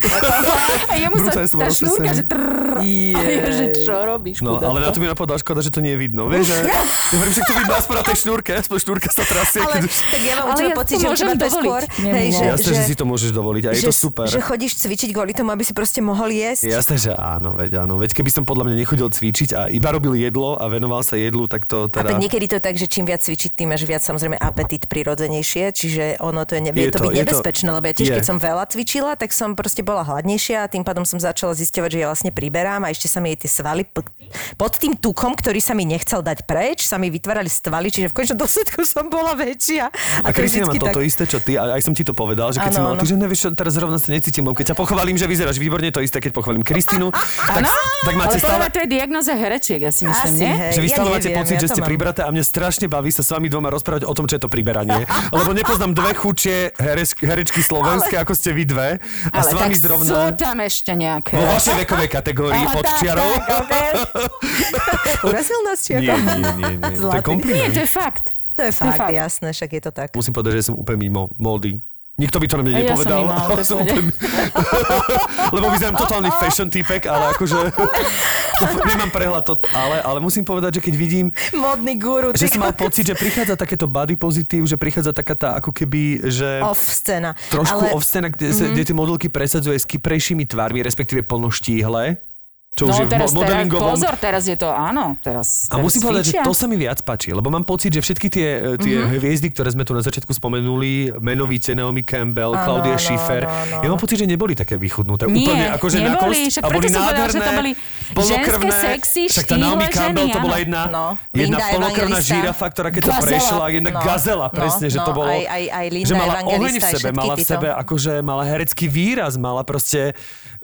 [SPEAKER 4] A jemu sa tá šnúrka, že trrr. A ja, že čo robíš,
[SPEAKER 2] No, ale na to mi napadá škoda, že to nie je vidno. Vieš, že... Ja hovorím, že to vidno aspoň na tej šnúrke, aspoň šnúrka sa trasie.
[SPEAKER 3] Ale
[SPEAKER 2] keď
[SPEAKER 3] tak ja mám
[SPEAKER 4] Ale ja
[SPEAKER 3] pocit,
[SPEAKER 4] to
[SPEAKER 3] že
[SPEAKER 4] môžem
[SPEAKER 3] to
[SPEAKER 4] dovoliť.
[SPEAKER 3] hej, že,
[SPEAKER 2] Jasné, že si to môžeš dovoliť a je to
[SPEAKER 3] že,
[SPEAKER 2] super.
[SPEAKER 3] Že chodíš cvičiť kvôli tomu, aby si proste mohol jesť.
[SPEAKER 2] Jasné, že áno, veď áno. Veď keby som podľa mňa nechodil cvičiť a iba robil jedlo a venoval sa jedlu, tak to
[SPEAKER 3] A
[SPEAKER 2] teda...
[SPEAKER 3] tak niekedy to je tak, že čím viac cvičiť, tým máš viac samozrejme apetít prirodzenejšie, čiže ono to je, ne,
[SPEAKER 2] Je
[SPEAKER 3] je to,
[SPEAKER 2] to-
[SPEAKER 3] byť
[SPEAKER 2] je to-
[SPEAKER 3] nebezpečné, lebo ja tiež,
[SPEAKER 2] je.
[SPEAKER 3] keď som veľa cvičila, tak som proste bola hladnejšia a tým pádom som začala zisťovať, že ja vlastne priberám a ešte sa mi tie svaly pod tým tukom, ktorý sa mi nechcel dať preč, sa mi vytvárali stvaly, čiže v končnom dôsledku som bola bola väčšia.
[SPEAKER 2] A
[SPEAKER 3] je
[SPEAKER 2] Kristina má toto isté, čo ty, a aj som ti to povedal, že keď
[SPEAKER 3] Áno,
[SPEAKER 2] si mal,
[SPEAKER 3] áno.
[SPEAKER 2] ty, že nevieš, čo, teraz zrovna sa necítim, keď ťa pochválim, že vyzeráš výborne, to isté, keď pochválim Kristínu, tak, tak máte
[SPEAKER 4] Ale
[SPEAKER 2] stále...
[SPEAKER 4] to je diagnoza herečiek, ja si myslím,
[SPEAKER 3] Asi,
[SPEAKER 4] nie?
[SPEAKER 3] hej.
[SPEAKER 2] Že vy
[SPEAKER 3] Ja
[SPEAKER 2] stále máte
[SPEAKER 3] neviem,
[SPEAKER 2] pocit,
[SPEAKER 3] ja
[SPEAKER 2] že ste pribraté a mne strašne baví sa s vami dvoma rozprávať o tom, čo je to priberanie. Lebo nepoznám dve chučie herečky slovenské, ako ste vy dve. A s vami
[SPEAKER 4] tak sú
[SPEAKER 2] zrovna
[SPEAKER 4] tam ešte nejaké.
[SPEAKER 2] vo vašej vekovej kategórii pod
[SPEAKER 3] tak,
[SPEAKER 2] čiarou.
[SPEAKER 3] tak. Urazil nás či
[SPEAKER 2] Nie,
[SPEAKER 3] ako?
[SPEAKER 2] nie, nie, nie. To je
[SPEAKER 3] Zlatý.
[SPEAKER 4] Nie,
[SPEAKER 2] kompliment.
[SPEAKER 4] to je fakt.
[SPEAKER 3] To je fakt,
[SPEAKER 4] fakt.
[SPEAKER 3] jasné, však je to tak.
[SPEAKER 2] Musím povedať, že som úplne mimo módy. Nikto by to na mne
[SPEAKER 4] A ja som
[SPEAKER 2] nepovedal.
[SPEAKER 4] mimo,
[SPEAKER 2] ale
[SPEAKER 4] tak
[SPEAKER 2] som úplne... Lebo vyzerám totálny fashion typek, ale akože... Nemám prehľad to, ale, ale musím povedať, že keď vidím,
[SPEAKER 3] Modný guru.
[SPEAKER 2] že som mal pocit, že prichádza takéto body pozitív, že prichádza taká tá ako keby, že...
[SPEAKER 3] Off scéna.
[SPEAKER 2] Trošku
[SPEAKER 3] Ale-
[SPEAKER 2] off scéna, kde, mm-hmm. kde tie modelky presadzuje s kyprejšími tvármi, respektíve plnoštíhle. Čo už
[SPEAKER 4] No
[SPEAKER 2] je v
[SPEAKER 4] teraz,
[SPEAKER 2] modelingovom...
[SPEAKER 4] pozor, teraz je to, áno, teraz,
[SPEAKER 2] A
[SPEAKER 4] teraz
[SPEAKER 2] musím povedať, že
[SPEAKER 4] cvičia.
[SPEAKER 2] to sa mi viac páči, lebo mám pocit, že všetky tie, e, tie mm-hmm. hviezdy, ktoré sme tu na začiatku spomenuli, menovíce Naomi Campbell,
[SPEAKER 3] Áno,
[SPEAKER 2] Claudia
[SPEAKER 3] áno,
[SPEAKER 2] Schiffer,
[SPEAKER 3] áno, áno.
[SPEAKER 2] ja mám pocit, že neboli také vychudnuté.
[SPEAKER 4] Nie,
[SPEAKER 2] úplne akože na
[SPEAKER 4] neboli,
[SPEAKER 2] kosť,
[SPEAKER 4] však
[SPEAKER 2] a boli
[SPEAKER 4] preto som povedala, že to boli ženské, sexy,
[SPEAKER 2] Však tá Naomi Campbell,
[SPEAKER 4] ženy,
[SPEAKER 2] to bola jedna,
[SPEAKER 3] No.
[SPEAKER 2] jedna
[SPEAKER 3] Evangelista.
[SPEAKER 2] žirafa, ktorá keď
[SPEAKER 4] Gazela.
[SPEAKER 2] prešla, jedna
[SPEAKER 3] No,
[SPEAKER 2] gazela,
[SPEAKER 3] no,
[SPEAKER 2] presne, že to
[SPEAKER 3] no,
[SPEAKER 2] bolo,
[SPEAKER 3] aj- aj- aj Linda
[SPEAKER 2] že mala oheň v sebe, mala v sebe akože mala herecký výraz, mala proste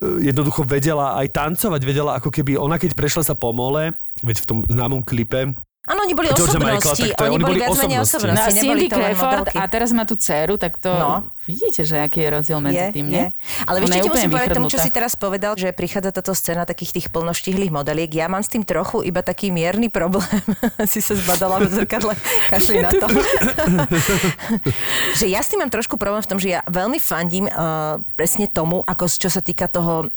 [SPEAKER 2] jednoducho vedela aj tancovať, vedela ako keby ona keď prešla sa po mole, veď v tom známom klipe,
[SPEAKER 3] Áno, oni boli
[SPEAKER 2] Michaela,
[SPEAKER 3] osobnosti.
[SPEAKER 2] je-
[SPEAKER 3] oni,
[SPEAKER 2] oni
[SPEAKER 3] boli
[SPEAKER 2] boli
[SPEAKER 3] viac menej
[SPEAKER 2] osobnosti.
[SPEAKER 4] No Cindy Crawford a teraz má tú dceru, tak to...
[SPEAKER 3] No.
[SPEAKER 4] Vidíte, že aký je rozdiel medzi
[SPEAKER 3] je,
[SPEAKER 4] tým,
[SPEAKER 3] je.
[SPEAKER 4] nie?
[SPEAKER 3] Ale vieš,
[SPEAKER 4] je
[SPEAKER 3] ti musím povedať tomu, čo si teraz povedal, že prichádza táto scéna takých tých plnoštihlých modeliek. Ja mám s tým trochu iba taký mierny problém. si sa zbadala v zrkadle, kašli na to. že ja s tým mám trošku problém v tom, že ja veľmi fandím uh, presne tomu, ako čo sa týka toho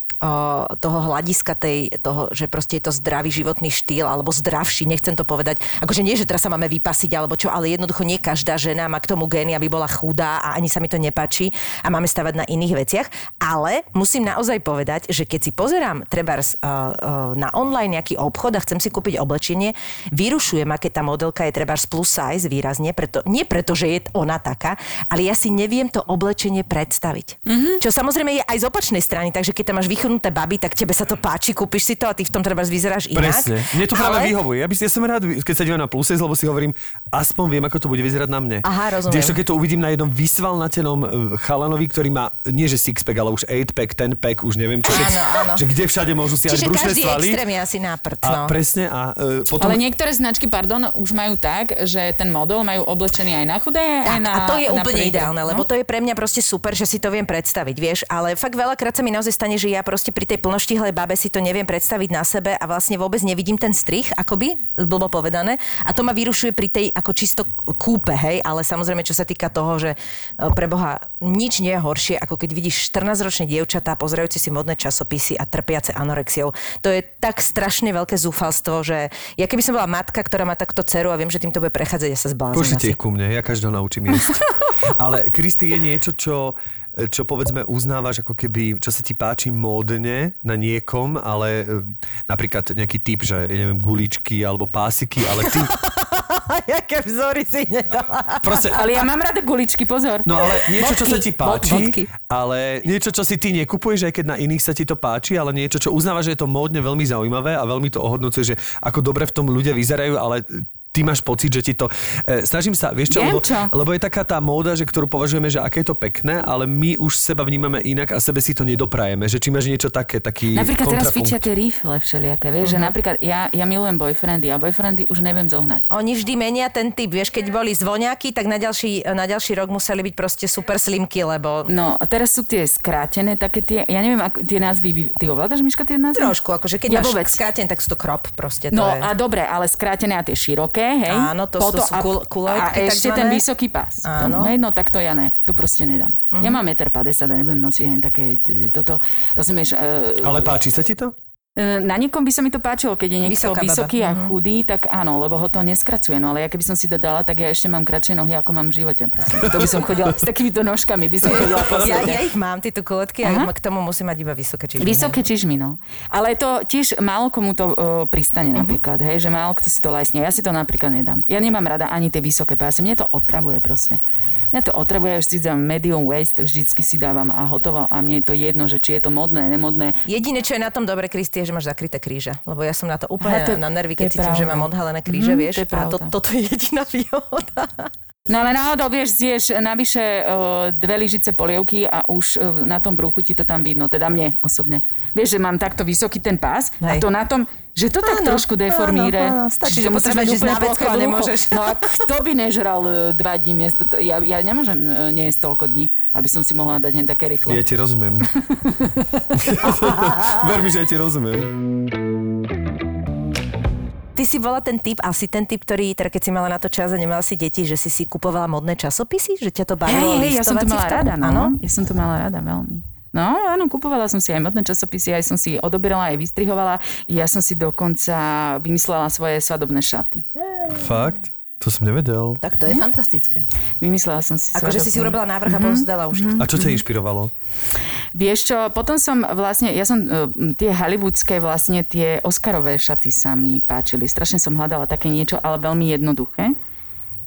[SPEAKER 3] toho hľadiska tej, toho, že proste je to zdravý životný štýl, alebo zdravší, nechcem to povedať. Akože nie, že teraz sa máme vypasiť, alebo čo, ale jednoducho nie každá žena má k tomu gény, aby bola chudá a ani sa mi to nepáči a máme stavať na iných veciach. Ale musím naozaj povedať, že keď si pozerám uh, na online nejaký obchod a chcem si kúpiť oblečenie, vyrušuje ma, keď tá modelka je trebárs plus size výrazne, preto, nie preto, že je ona taká, ale ja si neviem to oblečenie predstaviť. Mm-hmm. Čo samozrejme je aj z opačnej strany, takže keď tam máš vychrnuté baby, tak tebe sa to páči, kúpiš si to a ty v tom trebárs vyzeráš inak.
[SPEAKER 2] Presne. Mne to práve
[SPEAKER 3] ale...
[SPEAKER 2] vyhovuje. Ja, by, ja som rád, keď sa dívam na plus lebo si hovorím, aspoň viem, ako to bude vyzerať na mne.
[SPEAKER 3] Aha, rozumiem.
[SPEAKER 2] Kdežto, keď to uvidím na jednom vysvalnatenom e, chalanovi, ktorý má, nie že six-pack, ale už 8-pack, 10-pack, už neviem čo.
[SPEAKER 3] Áno, áno.
[SPEAKER 2] Že kde všade môžu si
[SPEAKER 3] Čiže každý
[SPEAKER 2] svaly.
[SPEAKER 3] extrém je asi náprd.
[SPEAKER 2] A
[SPEAKER 3] No.
[SPEAKER 2] presne, a e, potom...
[SPEAKER 4] Ale niektoré značky, pardon, už majú tak, že ten model majú oblečený aj na chudé, aj
[SPEAKER 3] Tak,
[SPEAKER 4] na
[SPEAKER 3] a to je
[SPEAKER 4] na
[SPEAKER 3] úplne
[SPEAKER 4] príde.
[SPEAKER 3] ideálne, lebo
[SPEAKER 4] No.
[SPEAKER 3] to je pre mňa proste super, že si to viem predstaviť, vieš, ale fakt veľakrát sa mi naozaj stane, že ja proste pri tej plnoštihlej babe si to neviem predstaviť na sebe a vlastne vôbec nevidím ten strich, akoby, blbo povedané, a to ma vyrušuje pri tej ako čisto kúpe, hej, ale samozrejme, čo sa týka toho, že e, pre Boha nič nie je horšie, ako keď vidíš 14-ročné dievčatá pozerajúce si modné časopisy a trpiace anorexiou. To je tak strašne veľké zúfalstvo, že ja keby som bola matka, ktorá má takto dceru a viem, že týmto bude prechádzať, ja sa zblázním.
[SPEAKER 2] Pošlite ich ku mne, ja každého naučím jesť. Ale Kristy je niečo, čo, čo povedzme uznávaš ako keby, čo sa ti páči módne na niekom, ale e, napríklad nejaký typ, že ja neviem, guličky alebo pásiky, ale ty
[SPEAKER 3] Jaké vzory si nedala.
[SPEAKER 2] proste...
[SPEAKER 4] Ale ja mám rada guličky, pozor.
[SPEAKER 2] No ale niečo, čo sa ti páči,
[SPEAKER 4] bodky.
[SPEAKER 2] ale niečo, čo si ty nekupuješ, aj keď na iných sa ti to páči, ale niečo, čo uznávaš, že je to módne veľmi zaujímavé a veľmi to ohodnocuje, že ako dobre v tom ľudia vyzerajú, ale ty máš pocit, že ti to... E, snažím sa, vieš čo,
[SPEAKER 4] Viem
[SPEAKER 2] lebo,
[SPEAKER 4] čo.
[SPEAKER 2] lebo je taká tá móda, že ktorú považujeme, že aké je to pekné, ale my už seba vnímame inak a sebe si to nedoprajeme, že či máš niečo také, taký
[SPEAKER 4] Napríklad teraz fičia tie rifle všelijaké, vieš,
[SPEAKER 3] Mhm.
[SPEAKER 4] že napríklad ja, ja milujem boyfriendy a boyfriendy už neviem zohnať.
[SPEAKER 3] Oni vždy menia ten typ, vieš, keď boli zvoniaky, tak na ďalší, na ďalší rok museli byť proste super slimky, lebo
[SPEAKER 4] No a teraz sú tie skrátené, také tie, ja neviem, ako, tie názvy, vy, ty ovládaš, Miška, tie názvy?
[SPEAKER 3] trošku, akože keď
[SPEAKER 4] Ja
[SPEAKER 3] máš skrátené, tak sú to crop proste. To
[SPEAKER 4] No
[SPEAKER 3] je...
[SPEAKER 4] a dobre, ale skrátené a tie široké, hej?
[SPEAKER 3] Áno, to sú- sú
[SPEAKER 4] a,
[SPEAKER 3] kul-
[SPEAKER 4] ešte
[SPEAKER 3] takzvané.
[SPEAKER 4] ten vysoký pás.
[SPEAKER 3] Áno.
[SPEAKER 4] Tomu, hej? No tak to ja ne, to proste nedám.
[SPEAKER 3] Mhm.
[SPEAKER 4] Ja mám 1,50 m a nebudem nosiť hen také, t- toto, rozumieš, e,
[SPEAKER 2] Ale páči sa ti to?
[SPEAKER 4] E, na niekom by sa mi to páčilo, keď je niekto
[SPEAKER 3] Vysoká baba.
[SPEAKER 4] vysoký a
[SPEAKER 3] Mhm.
[SPEAKER 4] chudý, tak áno, lebo ho to neskracuje. No ale ja keby som si to dala, tak ja ešte mám kratšie nohy, ako mám v živote. Prosím. To by som chodila s takýmito nožkami, by som chodila
[SPEAKER 3] Ja, ja ich mám, tieto kuletky, a k tomu musím mať iba vysoké čižmy.
[SPEAKER 4] Vysoké čižmy, no. Ale to tiež málo komu to uh, pristane
[SPEAKER 3] Mhm.
[SPEAKER 4] napríklad, hej, že málo kto si to lajsne. Ja si to napríklad nedám. Ja nemám rada ani tie vysoké pásy, mne to otravuje proste. Mňa to otravuje, ja si dám medium waist, vždycky si dávam a hotovo a mne je to jedno, že či je to modné, nemodné.
[SPEAKER 3] Jediné, čo je na tom dobre, Kristi, je, že máš zakryté kríže. Lebo ja som na to úplne
[SPEAKER 4] Aha, to
[SPEAKER 3] na nervy, keď cítim, že
[SPEAKER 4] pravda.
[SPEAKER 3] mám odhalené kríže,
[SPEAKER 4] Mhm,
[SPEAKER 3] vieš.
[SPEAKER 4] to je
[SPEAKER 3] a to, toto je jediná výhoda.
[SPEAKER 4] No ale náhodou, vieš, zješ navyše uh, dve lyžice polievky a už uh, na tom bruchu ti to tam vidno, teda mne osobne. Vieš, že mám takto vysoký ten pás a
[SPEAKER 3] Hej.
[SPEAKER 4] to na tom, že to tak
[SPEAKER 3] Áno,
[SPEAKER 4] trošku deformíre.
[SPEAKER 3] áno, áno. Stačí, že
[SPEAKER 4] musíš
[SPEAKER 3] potrebuješ
[SPEAKER 4] mať
[SPEAKER 3] ísť
[SPEAKER 4] úplne
[SPEAKER 3] na vecko
[SPEAKER 4] ploché
[SPEAKER 3] a nemôžeš.
[SPEAKER 4] No a kto by nežral uh, dva dní miesto? to- Ja, ja nemôžem nejesť toľko dní, aby som si mohla dať hen také rifle.
[SPEAKER 2] Ja ti rozumiem. Ver mi, že ja ti rozumiem.
[SPEAKER 3] Si bola ten typ, asi ten typ, ktorý, teda keď si mala na to čas a nemala si deti, že si si kupovala modné časopisy? Že ťa to bavilo
[SPEAKER 4] Hej, hej, ja som to mala rada, no.
[SPEAKER 3] Áno?
[SPEAKER 4] Ja som to mala rada veľmi. No, áno, kupovala som si aj modné časopisy, aj som si odoberala, aj vystrihovala. Ja som si dokonca vymyslela svoje svadobné šaty.
[SPEAKER 2] Fakt? To som nevedel.
[SPEAKER 3] Tak to je fantastické.
[SPEAKER 4] Vymyslela som si
[SPEAKER 3] Akože si si urobila návrh a potom si dala ušiť.
[SPEAKER 2] A čo ťa inšpirovalo?
[SPEAKER 4] Vieš čo, potom som vlastne, ja som uh, tie hollywoodske vlastne tie Oscarové šaty sa mi páčili. Strašne som hľadala také niečo, ale veľmi jednoduché.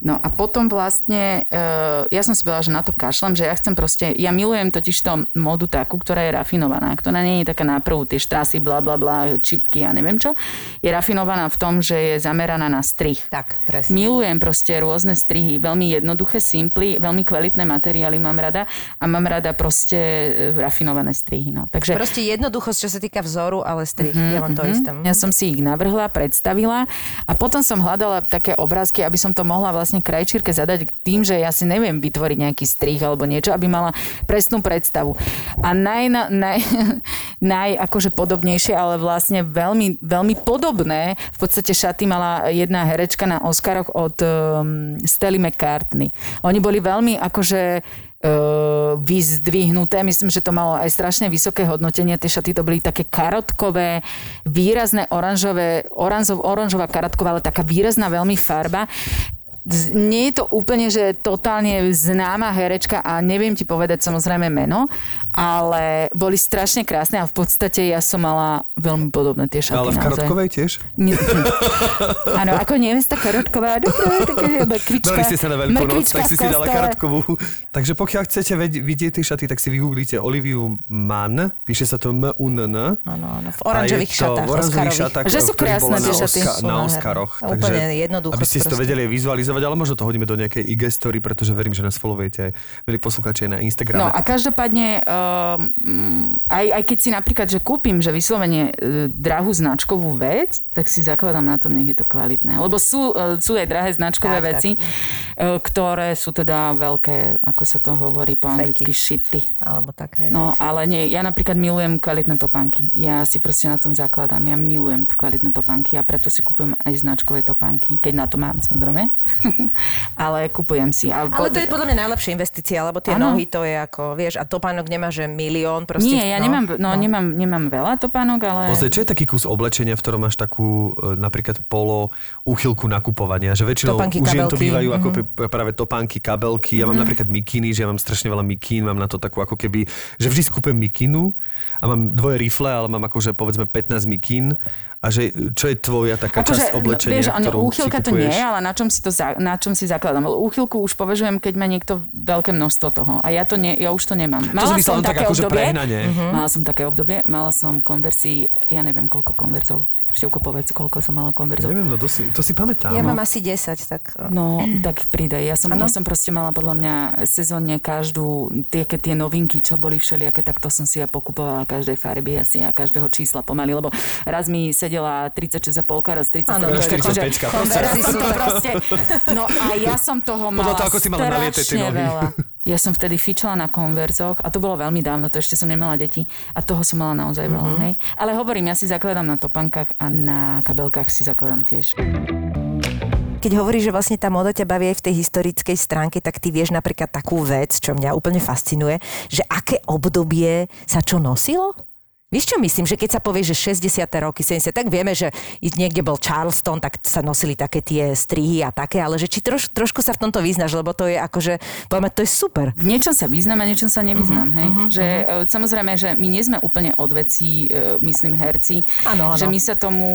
[SPEAKER 4] No a potom vlastne, uh, ja som si povedala, že na to kašlem, že ja chcem proste, ja milujem totiž to modu takú, ktorá je rafinovaná, ktorá nie je taká náprvu, tie štrasy, bla bla bla, čipky a neviem čo. Je rafinovaná v tom, že je zameraná na strih.
[SPEAKER 3] Tak, presne.
[SPEAKER 4] Milujem proste rôzne strihy, veľmi jednoduché, simply, veľmi kvalitné materiály mám rada a mám rada proste e, rafinované strihy. No. Takže
[SPEAKER 3] Proste jednoduchosť, čo sa týka vzoru, ale strih. Ja mám to isté.
[SPEAKER 4] ja som si ich navrhla, predstavila a potom som hľadala také obrázky, aby som to mohla vlastne krajčírke zadať tým, že ja si neviem vytvoriť nejaký strih alebo niečo, aby mala presnú predstavu. A naj, naj, naj akože podobnejšie, ale vlastne veľmi, veľmi podobné, v podstate šaty mala jedna herečka na Oscaroch od um, Stelly McCartney. Oni boli veľmi akože uh, vyzdvihnuté. Myslím, že to malo aj strašne vysoké hodnotenie. Tie šaty to boli také karotkové, výrazné oranžové, oranžov, oranžová karotková, ale taká výrazná veľmi farba. Nie je to úplne, že totálne známa herečka a neviem ti povedať samozrejme meno, ale boli strašne krásne a v podstate ja som mala veľmi podobné tie šaty.
[SPEAKER 2] Ale v. Karotkovej tiež?
[SPEAKER 4] Áno, ako nevesta Karotková, také kvička.
[SPEAKER 2] Dali ste sa na veľkú noc, tak si si dala karotkovú. Takže pokiaľ chcete vidieť tie šaty, tak si vygooglite Oliviu Mann, píše sa to M-U-N-N.
[SPEAKER 3] Áno, áno, v oranžových šatách,
[SPEAKER 2] v oranžových šatách,
[SPEAKER 4] Že sú krásne tie
[SPEAKER 2] na,
[SPEAKER 4] šaty.
[SPEAKER 2] Na. Oscaroch.
[SPEAKER 3] A úplne jednoduchosť
[SPEAKER 2] aby ste to vedeli vizualizovať, ale možno to hodíme do nejakej IG story, pretože verím, že nás followujete aj milí poslucháči na Instagrame.
[SPEAKER 4] No a každopádne, aj, aj keď si napríklad, že kúpim, že vyslovene uh, drahú značkovú vec, tak si zakladám na tom, nech je to kvalitné. Lebo sú, uh, sú aj drahé značkové
[SPEAKER 3] Tak, tak.
[SPEAKER 4] veci, uh, ktoré sú teda veľké, ako sa to hovorí po anglicky, shity.
[SPEAKER 3] Alebo také.
[SPEAKER 4] No, ale nie, ja napríklad milujem kvalitné topánky. Ja si proste na tom zakladám. Ja milujem kvalitné topánky a preto si kupujem aj značkové topánky. Keď na to mám, samozrejme. ale kupujem si. A
[SPEAKER 3] Ale to je podľa mňa najlepšia investícia, lebo tie
[SPEAKER 4] Áno.
[SPEAKER 3] nohy to je ako, vieš, a topánok že milión proste.
[SPEAKER 4] Nie, ja
[SPEAKER 3] no,
[SPEAKER 4] nemám, no, Nemám, nemám veľa topánok, ale...
[SPEAKER 2] Ozaj, čo je taký kus oblečenia, v ktorom máš takú e, napríklad polo úchylku nakupovania? Že väčšinou
[SPEAKER 3] Topánky,
[SPEAKER 2] už žien to
[SPEAKER 3] kabelky,
[SPEAKER 2] bývajú ako
[SPEAKER 3] mhm.
[SPEAKER 2] práve topánky, kabelky. Ja mám napríklad mikiny, že ja mám strašne veľa mikín, mám na to takú ako keby, že vždy skúpem mikinu a mám dvoje rifle, ale mám akože povedzme 15 mikín. A že čo je tvoja taká časť oblečenia,
[SPEAKER 4] Akože, vieš,
[SPEAKER 2] ktorú si
[SPEAKER 4] úchylka to nie ale na čom si, to za, na čom si zakladám. Ale úchylku už považujem, keď má niekto veľké množstvo toho. A ja, to nie, ja už to nemám.
[SPEAKER 2] To som myslel len tak akože prehnanie.
[SPEAKER 4] Mala som také obdobie, mala som konverzí, ja neviem koľko konverzov. Števko, povedz, koľko som mala konverzov.
[SPEAKER 2] Neviem, no to si, to si pamätám.
[SPEAKER 3] Ja
[SPEAKER 2] no.
[SPEAKER 3] mám asi 10, tak...
[SPEAKER 4] No, tak pridaj. Ja som,
[SPEAKER 3] Áno.
[SPEAKER 4] ja som proste mala podľa mňa sezónne každú, tie, keď tie novinky, čo boli všelijaké, tak to som si ja pokupovala každej farby asi a každého čísla pomaly, lebo raz mi sedela 36,5, raz 37,
[SPEAKER 3] Áno, to je
[SPEAKER 4] takže
[SPEAKER 2] 45,
[SPEAKER 3] Konverzy sú
[SPEAKER 4] proste, no a ja som toho mala
[SPEAKER 2] toho, ako si mala naliete tie
[SPEAKER 4] strašne
[SPEAKER 2] nohy.
[SPEAKER 4] veľa. Ja som vtedy fičala na konverzoch a to bolo veľmi dávno, to ešte som nemala deti a toho som mala naozaj veľa,
[SPEAKER 3] Mhm.
[SPEAKER 4] hej. Ale hovorím, ja si zakladám na topankách a na kabelkách si zakladám tiež.
[SPEAKER 3] Keď hovoríš, že vlastne tá moda ťa baví aj v tej historickej stránke, tak ty vieš napríklad takú vec, čo mňa úplne fascinuje, že aké obdobie sa čo nosilo? Vieš čo myslím, že keď sa povie, že 60. roky, 70, tak vieme, že niekde bol Charleston, tak sa nosili také tie strihy a také, ale že či troš, trošku sa v tomto vyznaš, lebo to je akože, poďme, to je super.
[SPEAKER 4] V niečom sa vyznam a niečom sa nevyznam,
[SPEAKER 3] Mhm,
[SPEAKER 4] hej? že e, samozrejme, že my nie sme úplne odvecí, e, myslím, herci.
[SPEAKER 3] Áno, áno.
[SPEAKER 4] Že my sa tomu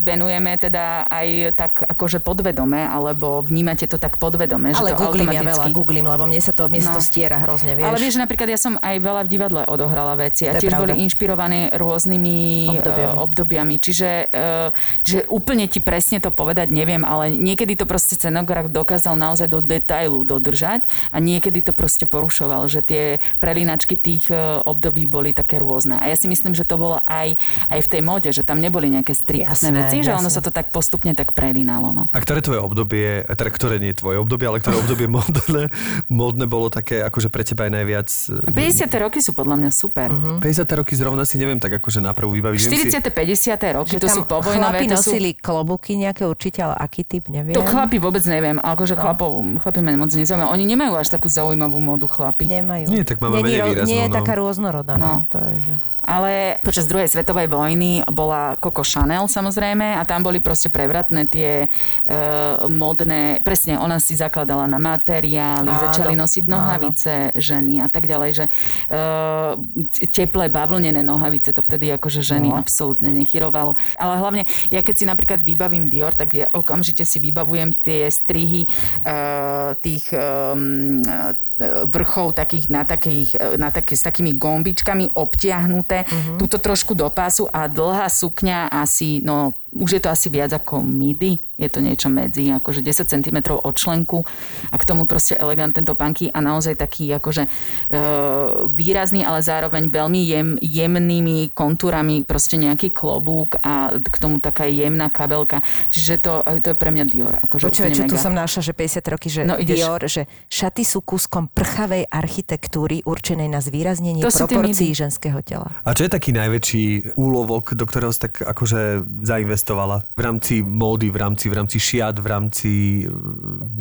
[SPEAKER 4] venujeme teda aj tak akože podvedome, alebo vnímate to tak podvedome,
[SPEAKER 3] Ale
[SPEAKER 4] že to
[SPEAKER 3] googlím ja
[SPEAKER 4] automaticky...
[SPEAKER 3] veľa, googlím, lebo mne sa to, mne sa
[SPEAKER 4] No.
[SPEAKER 3] to stiera hrozne, vieš.
[SPEAKER 4] Ale vieš, napríklad ja som aj veľa v divadle odohrala veci a
[SPEAKER 3] To
[SPEAKER 4] tiež
[SPEAKER 3] pravda.
[SPEAKER 4] boli inšpirované rôznymi
[SPEAKER 3] Obdobiami.
[SPEAKER 4] obdobiami. obdobiami. Čiže, eh, že úplne ti presne to povedať neviem, ale niekedy to proste scenograf dokázal naozaj do detailu dodržať a niekedy to proste porušoval, že tie prelínačky tých eh, období boli také rôzne. A ja si myslím, že to bolo aj, aj v tej móde, že tam neboli nejaké striktné
[SPEAKER 3] Jasné,
[SPEAKER 4] veci, že ono
[SPEAKER 3] jasné.
[SPEAKER 4] sa to tak postupne tak prelínalo. No.
[SPEAKER 2] A ktoré tvoje obdobie, teda ktoré nie je tvoje obdobie, ale ktoré obdobie módne, módne bolo také, akože pre teba aj najviac...
[SPEAKER 4] 50. roky sú podľa mňa super.
[SPEAKER 3] Mhm.
[SPEAKER 2] 50. roky zrovna si neviem tak akože na prvú vybaviť. Viem si-
[SPEAKER 4] 40. 50. roky,
[SPEAKER 3] Že
[SPEAKER 4] to
[SPEAKER 3] tam
[SPEAKER 4] sú povojnové.
[SPEAKER 3] chlapi
[SPEAKER 4] To sú...
[SPEAKER 3] nosili klobuky nejaké určite, ale aký typ, neviem.
[SPEAKER 4] To chlapi vôbec neviem, akože chlapov, chlapi ma moc nezaujímajú. Oni nemajú až takú zaujímavú módu chlapi.
[SPEAKER 3] Nemajú.
[SPEAKER 2] Nie, tak máme
[SPEAKER 3] nie,
[SPEAKER 2] menej
[SPEAKER 3] ro-
[SPEAKER 2] výraznú,
[SPEAKER 3] Nie je
[SPEAKER 2] no.
[SPEAKER 3] taká rôznorodá. No.
[SPEAKER 4] No.
[SPEAKER 3] To je, že...
[SPEAKER 4] Ale počas druhej svetovej vojny bola Coco Chanel samozrejme a tam boli proste prevratné tie e, modné, presne ona si zakladala na materiály,
[SPEAKER 3] Áno,
[SPEAKER 4] začali nosiť nohavice ženy a tak ďalej, že e, teplé bavlnené nohavice to vtedy akože ženy no. absolútne nechyrovalo. Ale hlavne, ja keď si napríklad vybavím Dior, tak ja okamžite si vybavujem tie strihy e, tých e, vrchov takých na, takých, na také, s takými gombičkami obtiahnuté, uh-huh. túto trošku do pásu a dlhá sukňa asi, no už je to asi viac ako midi, je to niečo medzi, akože 10 cm od členku a k tomu proste elegantné topánky a naozaj taký akože e, výrazný, ale zároveň veľmi jem, jemnými kontúrami proste nejaký klobúk a k tomu taká jemná kabelka. Čiže to, to je pre mňa Dior. Akože úplne
[SPEAKER 3] čo tu
[SPEAKER 4] mega.
[SPEAKER 3] som našla, že 50 roky, že
[SPEAKER 4] No, ideš.
[SPEAKER 3] Dior, že šaty sú kúskom prchavej architektúry určenej na zvýraznenie
[SPEAKER 4] To
[SPEAKER 3] proporcií ženského tela.
[SPEAKER 2] A čo je taký najväčší úlovok, do ktorého si tak akože zainvestovala? V rámci módy, v rámci, v rámci šiat, v rámci e,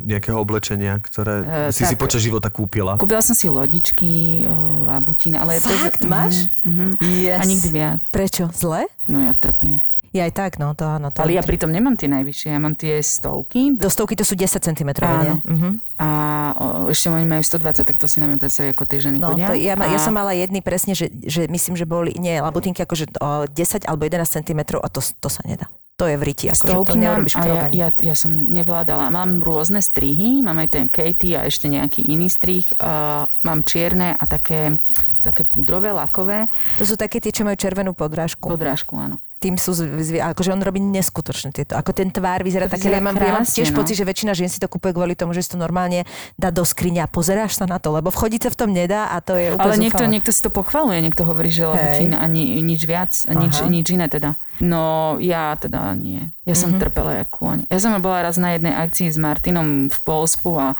[SPEAKER 2] nejakého oblečenia, ktoré
[SPEAKER 4] E,
[SPEAKER 2] si si
[SPEAKER 4] tak-
[SPEAKER 2] počas života kúpila?
[SPEAKER 4] Kúpila som si lodičky, e, labutín, ale...
[SPEAKER 3] Fakt,
[SPEAKER 4] to,
[SPEAKER 3] máš?
[SPEAKER 4] Mhm, mhm.
[SPEAKER 3] Yes.
[SPEAKER 4] A nikdy viac.
[SPEAKER 3] Prečo? Zle?
[SPEAKER 4] No ja trpím.
[SPEAKER 3] Ja aj tak, no to áno. To
[SPEAKER 4] Ale ja pritom nemám tie najvyššie, ja mám tie stovky
[SPEAKER 3] Do stovky to sú 10 cm, nie? Mhm.
[SPEAKER 4] a o, ešte oni majú 120, tak to si neviem predstaviť, ako tie ženy
[SPEAKER 3] No,
[SPEAKER 4] chodia.
[SPEAKER 3] to ja, ma, ja
[SPEAKER 4] A-
[SPEAKER 3] som mala jedny presne, že, že myslím, že boli, nie, labutinky akože o 10 alebo 11 cm a to, to sa nedá. To je v riti, akože to neurobíš
[SPEAKER 4] ja, ja, ja som nevládala. Mám rôzne strihy, mám aj ten Katie a ešte nejaký iný strih. Uh, mám čierne a také, také púdrové, lakové.
[SPEAKER 3] To sú také tie, čo majú červenú podrážku.
[SPEAKER 4] Podrážku, áno.
[SPEAKER 3] Tým sú, zv- zv- akože on robí neskutočne tieto. Ako ten tvár vyzerá
[SPEAKER 4] To
[SPEAKER 3] také, ja mám, ja mám tiež
[SPEAKER 4] no.
[SPEAKER 3] pocit, že väčšina žien si to kúpuje kvôli tomu, že si to normálne dá do skrine a pozeráš sa na to, lebo vchodiť sa v tom nedá a to je úplne
[SPEAKER 4] Ale niekto, niekto si to pochvaluje, niekto hovorí, že labutín ani nič viac, nič,
[SPEAKER 3] Aha.
[SPEAKER 4] nič iné teda. No ja teda nie. Ja som
[SPEAKER 3] Mhm.
[SPEAKER 4] mm-hmm. trpela jak kôň. Ja som bola raz na jednej akcii s Martinom v Polsku a,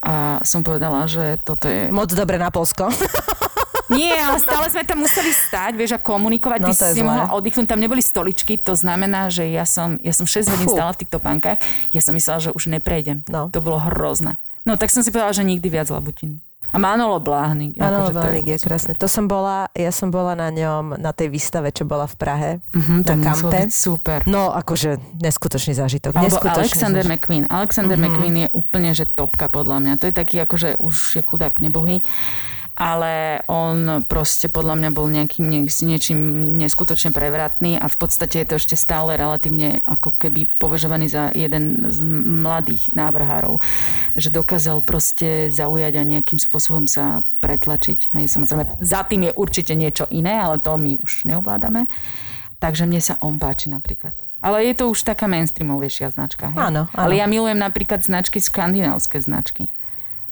[SPEAKER 4] a som povedala, že toto je...
[SPEAKER 3] Moc dobre na Polsko.
[SPEAKER 4] Nie, ale stále sme tam museli stať, vieš, a komunikovať.
[SPEAKER 3] No,
[SPEAKER 4] Ty
[SPEAKER 3] je
[SPEAKER 4] si
[SPEAKER 3] zlé.
[SPEAKER 4] mohla oddychnúť, tam neboli stoličky, to znamená, že ja som, ja som 6 hodín stála v týchto pánkach, ja som myslela, že už neprejdem.
[SPEAKER 3] No.
[SPEAKER 4] To bolo hrozné. No tak som si povedala, že nikdy viac labutín. A Manolo Bláhnik.
[SPEAKER 3] Áno,
[SPEAKER 4] akože to
[SPEAKER 3] Bánik je krásne. To som bola, ja som bola na ňom na tej výstave, čo bola v Prahe.
[SPEAKER 4] To
[SPEAKER 3] na kampe.
[SPEAKER 4] super.
[SPEAKER 3] No, akože neskutočný zážitok.
[SPEAKER 4] Alebo
[SPEAKER 3] neskutočný
[SPEAKER 4] Alexander
[SPEAKER 3] zážitok.
[SPEAKER 4] McQueen. Alexander mm-hmm. McQueen je úplne, že topka podľa mňa. To je taký, akože už je chudák nebohý. Ale on proste podľa mňa bol nejakým nie, niečím neskutočne prevratný a v podstate je to ešte stále relatívne ako keby považovaný za jeden z mladých návrhárov. Že dokázal proste zaujať a nejakým spôsobom sa pretlačiť. Hej, samozrejme, za tým je určite niečo iné, ale to my už neovládame. Takže mne sa on páči napríklad. Ale je to už taká mainstreamovejšia značka. Hej?
[SPEAKER 3] Áno, áno.
[SPEAKER 4] Ale ja milujem napríklad značky, skandinávske značky.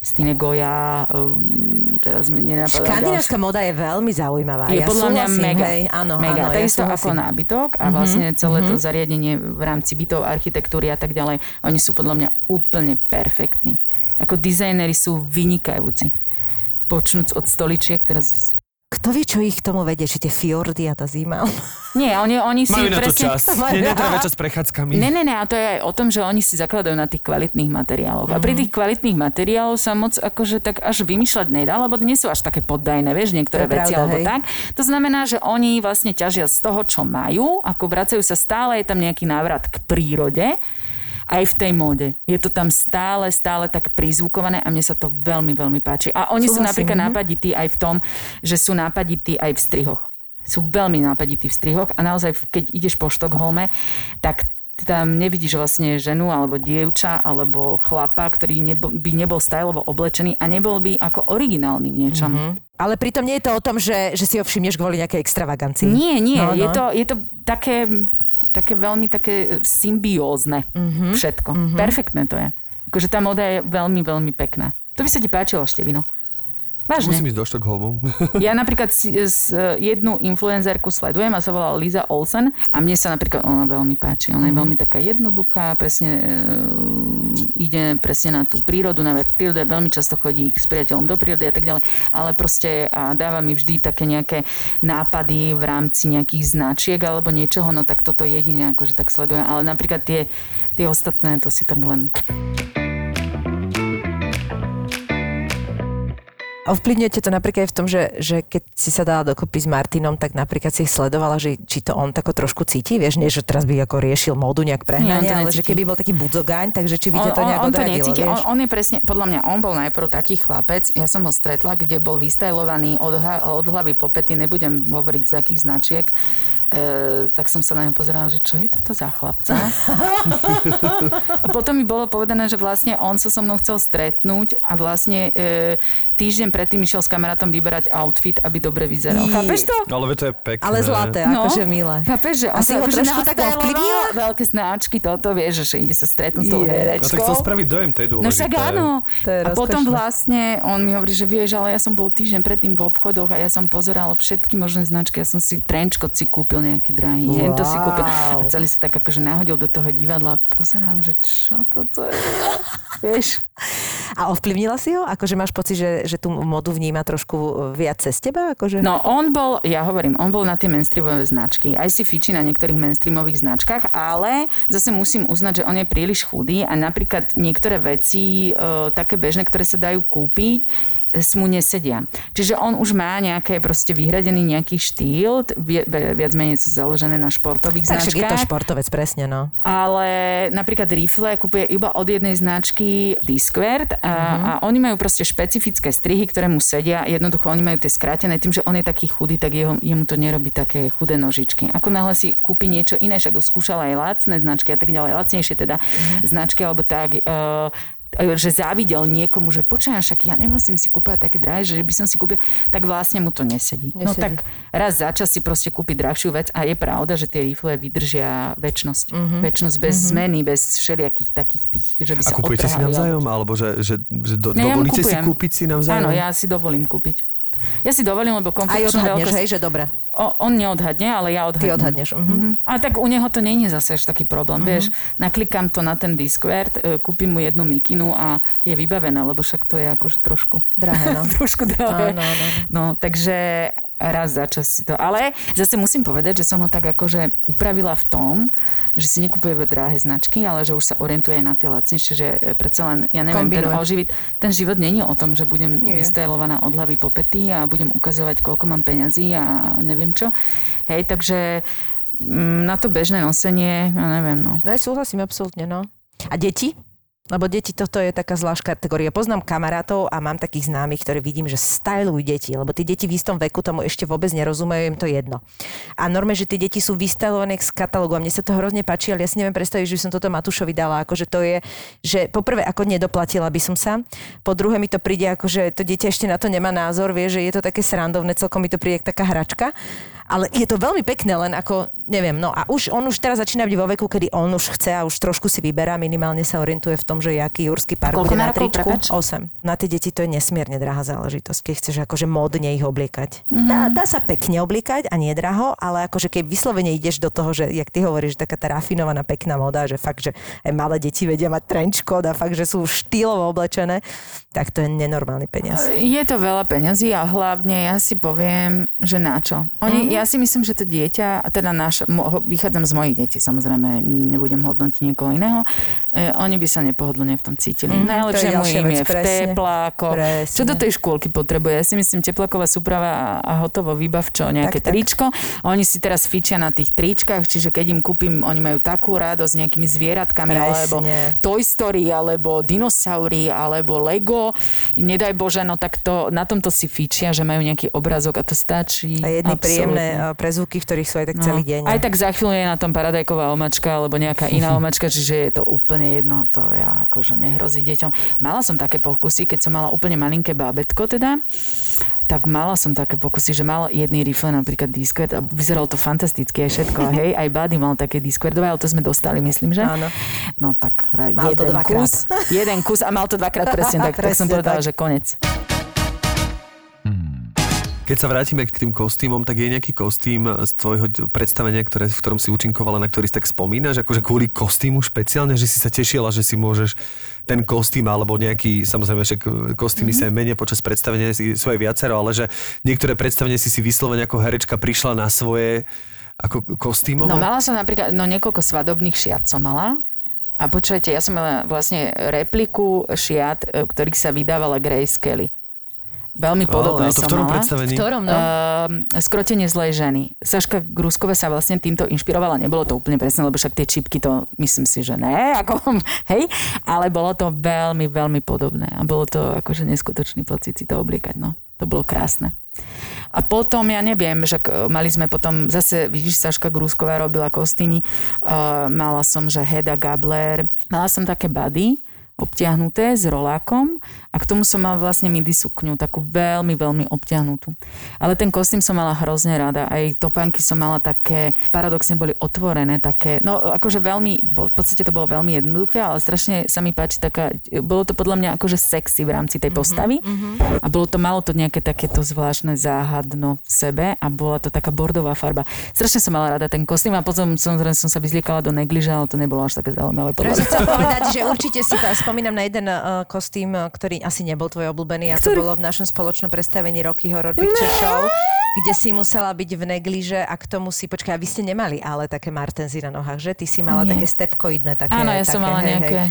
[SPEAKER 4] Stine Goya, um, teraz mi nenapadá.
[SPEAKER 3] Škandinávska moda je veľmi zaujímavá.
[SPEAKER 4] je
[SPEAKER 3] ja
[SPEAKER 4] podľa mňa
[SPEAKER 3] súhlasím,
[SPEAKER 4] mega.
[SPEAKER 3] Hej, áno,
[SPEAKER 4] mega.
[SPEAKER 3] áno,
[SPEAKER 4] Takisto
[SPEAKER 3] ja
[SPEAKER 4] ako nábytok a vlastne celé to zariadenie v rámci bytov, architektúry a tak ďalej. Oni sú podľa mňa úplne perfektní. Ako dizajneri sú vynikajúci. Počnúc od stoličiek, teraz
[SPEAKER 3] Kto vie, čo ich k tomu vedie? Či tie fjordy a tá zima?
[SPEAKER 4] Nie, oni, oni si
[SPEAKER 2] Majú na to
[SPEAKER 4] presne...
[SPEAKER 2] čas. Nie, netrávia čas prechádzkami.
[SPEAKER 4] Ne, ne, ne, a to je aj o tom, že oni si zakladajú na tých kvalitných materiáloch. A pri tých kvalitných materiáloch sa moc akože tak až vymýšľať nedá, lebo nie sú až také poddajné, vieš, niektoré
[SPEAKER 3] To
[SPEAKER 4] veci
[SPEAKER 3] pravda,
[SPEAKER 4] alebo
[SPEAKER 3] hej.
[SPEAKER 4] tak. To znamená, že oni vlastne ťažia z toho, čo majú, ako vracajú sa stále, je tam nejaký návrat k prírode aj v tej móde. Je to tam stále, stále tak prizvukované a mne sa to veľmi, veľmi páči. A oni sú
[SPEAKER 3] Súhlasím,
[SPEAKER 4] napríklad
[SPEAKER 3] mhm.
[SPEAKER 4] nápadití aj v tom, že sú nápadití aj v strihoch. Sú veľmi nápadití v strihoch a naozaj, keď ideš po Štokholme, tak tam nevidíš vlastne ženu alebo dievča alebo chlapa, ktorý nebo, by nebol stylovo oblečený a nebol by ako originálny v niečom. Mm-hmm.
[SPEAKER 3] Ale pritom nie je to o tom, že, že si ho všimneš kvôli nejakej extravagancii.
[SPEAKER 4] Nie, nie,
[SPEAKER 3] No,
[SPEAKER 4] no. Je, to, je to také, také veľmi také symbiózne mm-hmm. všetko. Mm-hmm. Perfektné to je. Akože tá moda je veľmi, veľmi pekná. To by sa ti páčilo, Števino. Vážne.
[SPEAKER 2] Musím ísť do Štokholmu.
[SPEAKER 4] Ja napríklad si, s, jednu influencerku sledujem a sa volá Liza Olsen a mne sa napríklad ona veľmi páči. Ona je veľmi taká jednoduchá, presne e, ide presne na tú prírodu, na vrch prírody, veľmi často chodí s priateľom do prírody a tak ďalej, ale proste a dáva mi vždy také nejaké nápady v rámci nejakých značiek alebo niečoho, no tak toto jedine akože tak sledujem, ale napríklad tie, tie ostatné, to si tak len
[SPEAKER 3] Ovplyvňujete to napríklad aj v tom, že, že keď si sa dala dokopy s Martinom, tak napríklad si ich sledovala, že či to on tako trošku cíti, vieš, nie, že teraz by ako riešil módu nejak prehnane,
[SPEAKER 4] on
[SPEAKER 3] ale že keby bol taký budzogaň, takže či by ťa to nejak
[SPEAKER 4] on, on to necíti.
[SPEAKER 3] vieš?
[SPEAKER 4] On, on je presne, podľa mňa, on bol najprv taký chlapec, ja som ho stretla, kde bol vystajlovaný od, od hlavy po pety, nebudem hovoriť z akých značiek, e, tak som sa na ňo pozerala, že čo je toto za chlapca? a potom mi bolo povedané, že vlastne on sa so mnou chcel stretnúť a vlastne e, týždeň predtým išiel s kamarátom vyberať outfit, aby dobre vyzeral.
[SPEAKER 3] Jí.
[SPEAKER 4] Chápeš to?
[SPEAKER 2] Ale to je pekné.
[SPEAKER 3] Ale zlaté, akože milé.
[SPEAKER 4] Chápeš, že on
[SPEAKER 3] Asi
[SPEAKER 4] sa
[SPEAKER 3] ho
[SPEAKER 4] akože
[SPEAKER 3] trošku tak ovplyvnila?
[SPEAKER 4] Veľké značky, toto vieš, že ide sa stretnúť s tou
[SPEAKER 3] Je.
[SPEAKER 2] No tak
[SPEAKER 4] herečkou.
[SPEAKER 2] chcel spraviť dojem, to je dôležité.
[SPEAKER 4] No však áno.
[SPEAKER 3] To je
[SPEAKER 4] a potom vlastne on mi hovorí, že vieš, ale ja som bol týždeň predtým v obchodoch a ja som pozeral všetky možné značky. Ja som si trenčko si kúpil nejaký drahý, wow. hento si kúpil. A celý sa tak akože nahodil do toho divadla. Pozerám, že čo toto je. vieš?
[SPEAKER 3] A ovplyvnila si ho? Akože máš pocit, že, že tú modu vníma trošku viac cez teba? Akože?
[SPEAKER 4] No on bol, ja hovorím, on bol na tie mainstreamové značky. Aj si fičí na niektorých mainstreamových značkách, ale zase musím uznať, že on je príliš chudý a napríklad niektoré veci, e, také bežné, ktoré sa dajú kúpiť, mu nesedia. Čiže on už má nejaké proste vyhradený nejaký štýl, viac menej sú založené na športových
[SPEAKER 3] tak však je to
[SPEAKER 4] značkách.
[SPEAKER 3] športovec, presne, no.
[SPEAKER 4] Ale napríklad rifle kupuje iba od jednej značky Disquared a, a oni majú proste špecifické strihy, ktoré mu sedia. Jednoducho oni majú tie skrátené. Tým, že on je taký chudý, tak jeho, jemu to nerobí také chudé nožičky. Ako náhle si kúpi niečo iné, však skúšala aj lacné značky a tak ďalej, lacnejšie teda značky alebo tak, uh, že závidel niekomu, že počkaj, však ja nemusím si kúpať také drahé, že by som si kúpil, tak vlastne mu to nesedí. No
[SPEAKER 3] Nesedí.
[SPEAKER 4] tak raz za čas si proste kúpi drahšiu vec a je pravda, že tie rifle vydržia väčnosť. Mm-hmm. Väčnosť bez mm-hmm. zmeny, bez všelijakých takých tých, že by
[SPEAKER 2] A
[SPEAKER 4] sa
[SPEAKER 2] kupujete si navzájom? Alebo že, že, že do,
[SPEAKER 4] Ne, ja mu
[SPEAKER 2] dovolíte si
[SPEAKER 4] kupujem.
[SPEAKER 2] kúpiť si navzájom?
[SPEAKER 4] Áno, ja si dovolím kúpiť. Ja si dovolím, lebo
[SPEAKER 3] odhadneš,
[SPEAKER 4] veľkosť...
[SPEAKER 3] hej, že dobre.
[SPEAKER 4] O, on neodhadne, ale ja odhadnem.
[SPEAKER 3] Ty odhadneš. Mhm.
[SPEAKER 4] Mhm. A tak u neho to je zase až taký problém, vieš. Naklikám to na ten Discord, e, kúpim mu jednu mikinu a je vybavená, lebo však to je akože trošku...
[SPEAKER 3] Drahé, no.
[SPEAKER 4] trošku drahé.
[SPEAKER 3] Áno, áno.
[SPEAKER 4] No, takže raz za čas si to. Ale zase musím povedať, že som ho tak akože upravila v tom, že si nekupuje drahé značky, ale že už sa orientuje na tie lacnejšie, že e, predsa len, ja neviem, ten,
[SPEAKER 3] Kombinuje.
[SPEAKER 4] oživit, ten život není o tom, že budem
[SPEAKER 3] Nie.
[SPEAKER 4] vystajlovaná od hlavy po pety a budem ukazovať, koľko mám peňazí a neviem čo. Hej, takže mm, na to bežné nosenie, ja neviem, no.
[SPEAKER 3] No ja súhlasím absolútne, no. A deti? Lebo deti, toto je taká zvlášť kategória. Poznám kamarátov a mám takých známych, ktorí vidím, že stylujú deti, lebo tí deti v istom veku tomu ešte vôbec nerozumejú, im to jedno. A norme, že tie deti sú vystylované z katalógu a mne sa to hrozne páči, ale ja si neviem predstaviť, že by som toto Matúšovi dala. Akože to je, že poprvé ako nedoplatila by som sa, po druhé mi to príde ako, že to dieťa ešte na to nemá názor, vie, že je to také srandovné, celkom mi to príde taká hračka. Ale je to veľmi pekné, len ako, neviem, no a už on už teraz začína byť vo veku, kedy on už chce a už trošku si vyberá, minimálne sa orientuje v tom, že jaký jurský pár bude na tričku.
[SPEAKER 4] prepáč?
[SPEAKER 3] 8. Na tie deti to je nesmierne drahá záležitosť, keď chceš akože módne ich obliekať.
[SPEAKER 4] Mhm.
[SPEAKER 3] Mm-hmm. Dá, dá, sa pekne obliekať a nie draho, ale akože keď vyslovene ideš do toho, že jak ty hovoríš, taká tá rafinovaná pekná moda, že fakt, že aj malé deti vedia mať trenčko a fakt, že sú štýlovo oblečené, tak to je nenormálny peniaz.
[SPEAKER 4] Je to veľa peňazí a hlavne ja si poviem, že na čo. Oni, mm-hmm. Ja si myslím, že to dieťa, teda mo, vychádzam z mojich detí, samozrejme, nebudem hodnotiť niekoho iného, e, oni by sa nepohodlne v tom cítili. Mm, Najlepšie mu im je v tepláko.
[SPEAKER 3] Presne.
[SPEAKER 4] Čo do tej škôlky potrebuje? Ja si myslím, tepláková súprava a, a hotovo výbav, čo, nejaké
[SPEAKER 3] Tak, tak.
[SPEAKER 4] tričko. Oni si teraz fičia na tých tričkách, čiže keď im kúpim, oni majú takú radosť s nejakými zvieratkami,
[SPEAKER 3] Presne.
[SPEAKER 4] alebo Toy Story, alebo dinosaury, alebo Lego. Nedaj Bože, no tak to, na tomto si fičia, že majú nejaký obrazok a to stačí.
[SPEAKER 3] A jedny
[SPEAKER 4] Absolútne.
[SPEAKER 3] príjemné prezvuky, v ktorých sú aj tak celý deň.
[SPEAKER 4] No. Aj tak za chvíľu je na tom paradajková omačka alebo nejaká iná omačka, čiže je to úplne jedno, to ja akože nehrozí deťom. Mala som také pokusy, keď som mala úplne malinké bábetko teda, tak mala som také pokusy, že mal jedný rifle, napríklad Discord a vyzeralo to fantasticky aj všetko. hej, aj Buddy mal také Discordové, ale to sme dostali, myslím, že?
[SPEAKER 3] Áno.
[SPEAKER 4] No tak
[SPEAKER 3] Mal to
[SPEAKER 4] jeden
[SPEAKER 3] dvakrát.
[SPEAKER 4] kus, jeden kus a mal to dvakrát presne tak, tak som
[SPEAKER 3] Presne
[SPEAKER 4] povedala,
[SPEAKER 3] tak.
[SPEAKER 4] že konec.
[SPEAKER 2] Keď sa vrátime k tým kostýmom, tak je nejaký kostým z tvojho predstavenia, ktoré, v ktorom si účinkovala, na ktorý si tak spomínaš, akože kvôli kostýmu špeciálne, že si sa tešila, že si môžeš ten kostým alebo nejaký, samozrejme však kostýmy mm-hmm. sa menia počas predstavenia, sú aj viacero, ale že niektoré predstavenie si si vyslovene ako herečka prišla na svoje ako kostýmové.
[SPEAKER 4] No mala som napríklad, no niekoľko svadobných šiat som mala. A počujete, ja som mala vlastne repliku šiat, e, ktorých sa vydávala Grace Kelly. Veľmi podobné
[SPEAKER 2] to v
[SPEAKER 4] som
[SPEAKER 2] ktorom
[SPEAKER 4] mala.
[SPEAKER 2] predstavení?
[SPEAKER 3] V ktorom, no?
[SPEAKER 4] Uh, skrotenie zlej ženy. Saška Grúskova sa vlastne týmto inšpirovala. Nebolo to úplne presné, lebo však tie čipky to myslím si, že ne, ako, hej, ale bolo to veľmi, veľmi podobné. A bolo to akože neskutočný pocit si to obliekať, no. To bolo krásne. A potom, ja neviem, že mali sme potom, zase, vidíš, Saška Grúsková robila kostýmy, uh, mala som, že Heda Gabler, mala som také bady, obtiahnuté s rolákom a k tomu som mala vlastne midi sukňu, takú veľmi, veľmi obtiahnutú. Ale ten kostým som mala hrozne rada, aj topánky som mala také, paradoxne boli otvorené, také, no akože veľmi, v podstate to bolo veľmi jednoduché, ale strašne sa mi páči taká, bolo to podľa mňa akože sexy v rámci tej postavy a bolo to, malo to nejaké takéto zvláštne záhadno v sebe a bola to taká bordová farba. Strašne som mala rada ten kostým a potom samozrejme som sa vyzliekala do negliže, ale to nebolo až také zaujímavé.
[SPEAKER 3] Práve som povedať, že určite si pa- spomínam na jeden uh, kostým, uh, ktorý asi nebol tvoj obľúbený a to bolo v našom spoločnom predstavení Rocky Horror Picture Show, kde si musela byť v negliže a k tomu si, počkaj, a vy ste nemali ale také martenzy na nohách, že? Ty si mala
[SPEAKER 4] Nie.
[SPEAKER 3] také stepkoidné, také.
[SPEAKER 4] Áno, ja
[SPEAKER 3] také,
[SPEAKER 4] som mala
[SPEAKER 3] hej,
[SPEAKER 4] nejaké...
[SPEAKER 3] Hej.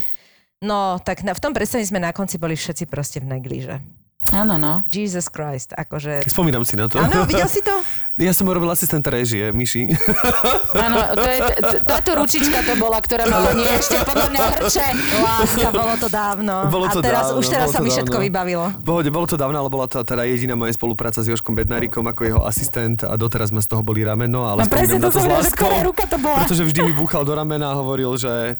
[SPEAKER 3] No, tak na, v tom predstavení sme na konci boli všetci proste v negliže.
[SPEAKER 4] Áno, no.
[SPEAKER 3] Jesus Christ, akože...
[SPEAKER 2] Spomínam si na to.
[SPEAKER 3] Áno, videl si to?
[SPEAKER 2] Ja som robil asistenta režie, Myši.
[SPEAKER 4] Áno, to je, t- táto ručička to bola, ktorá mala nie ešte podľa mňa hrče.
[SPEAKER 3] Láska, bolo to dávno.
[SPEAKER 2] Bolo to
[SPEAKER 3] a teraz,
[SPEAKER 2] dávno,
[SPEAKER 3] už teraz sa mi všetko vybavilo.
[SPEAKER 2] Pohode, bolo to dávno, ale bola to teda jediná moja spolupráca s Joškom Bednárikom ako jeho asistent a doteraz ma z toho boli rameno, ale
[SPEAKER 4] No presne,
[SPEAKER 2] spomínam na
[SPEAKER 4] to
[SPEAKER 2] to s láskou,
[SPEAKER 4] ruka to bola.
[SPEAKER 2] pretože vždy mi búchal do ramena a hovoril, že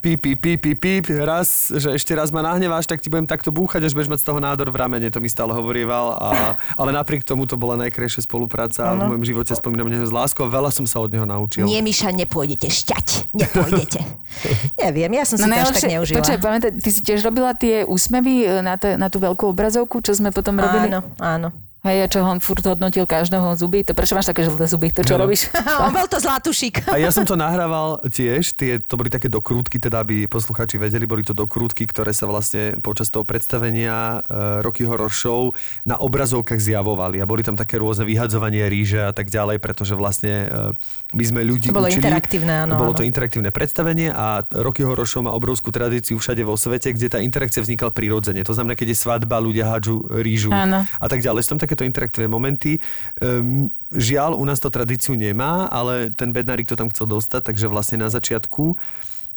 [SPEAKER 2] píp, píp, píp, píp, píp, raz, že ešte raz ma nahneváš, tak ti budem takto búchať, až budeš mať z toho nádor v ramene, to mi stále hovorieval. A, ale napriek tomu to bola najkrajšia spolupráca v mojom živote, spomínam na neho s láskou a veľa som sa od neho naučil.
[SPEAKER 3] Nie, Miša, nepôjdete šťať. Nepôjdete. Neviem, ja som si to až tak neužila.
[SPEAKER 4] No počkaj, pamätaj, ty si tiež robila tie úsmevy e, na, te, na tú veľkú obrazovku, čo sme potom robili?
[SPEAKER 3] Áno, áno.
[SPEAKER 4] Hej, a čo on furt hodnotil každého zuby? To prečo máš také žlté zuby? To čo
[SPEAKER 2] No.
[SPEAKER 4] robíš?
[SPEAKER 3] On bol to zlatušik.
[SPEAKER 2] A ja som to nahrával tiež, tie, to boli také dokrútky, teda aby poslucháči vedeli, boli to dokrútky, ktoré sa vlastne počas toho predstavenia uh, Rocky Horror Show na obrazovkách zjavovali a boli tam také rôzne vyhadzovanie ríže a tak ďalej, pretože vlastne uh, my sme ľudí
[SPEAKER 3] To bolo
[SPEAKER 2] učili.
[SPEAKER 3] interaktívne, áno,
[SPEAKER 2] Bolo
[SPEAKER 3] áno.
[SPEAKER 2] to interaktívne predstavenie a Rocky Horror Show má obrovskú tradíciu všade vo svete, kde tá interakcia vznikla prirodzene. To znamená, keď je svadba, ľudia hádžu rížu
[SPEAKER 4] Áno.
[SPEAKER 2] a tak ďalej. Sú tam takéto interaktívne momenty. Um, žiaľ, u nás to tradíciu nemá, ale ten Bednárik to tam chcel dostať, takže vlastne na začiatku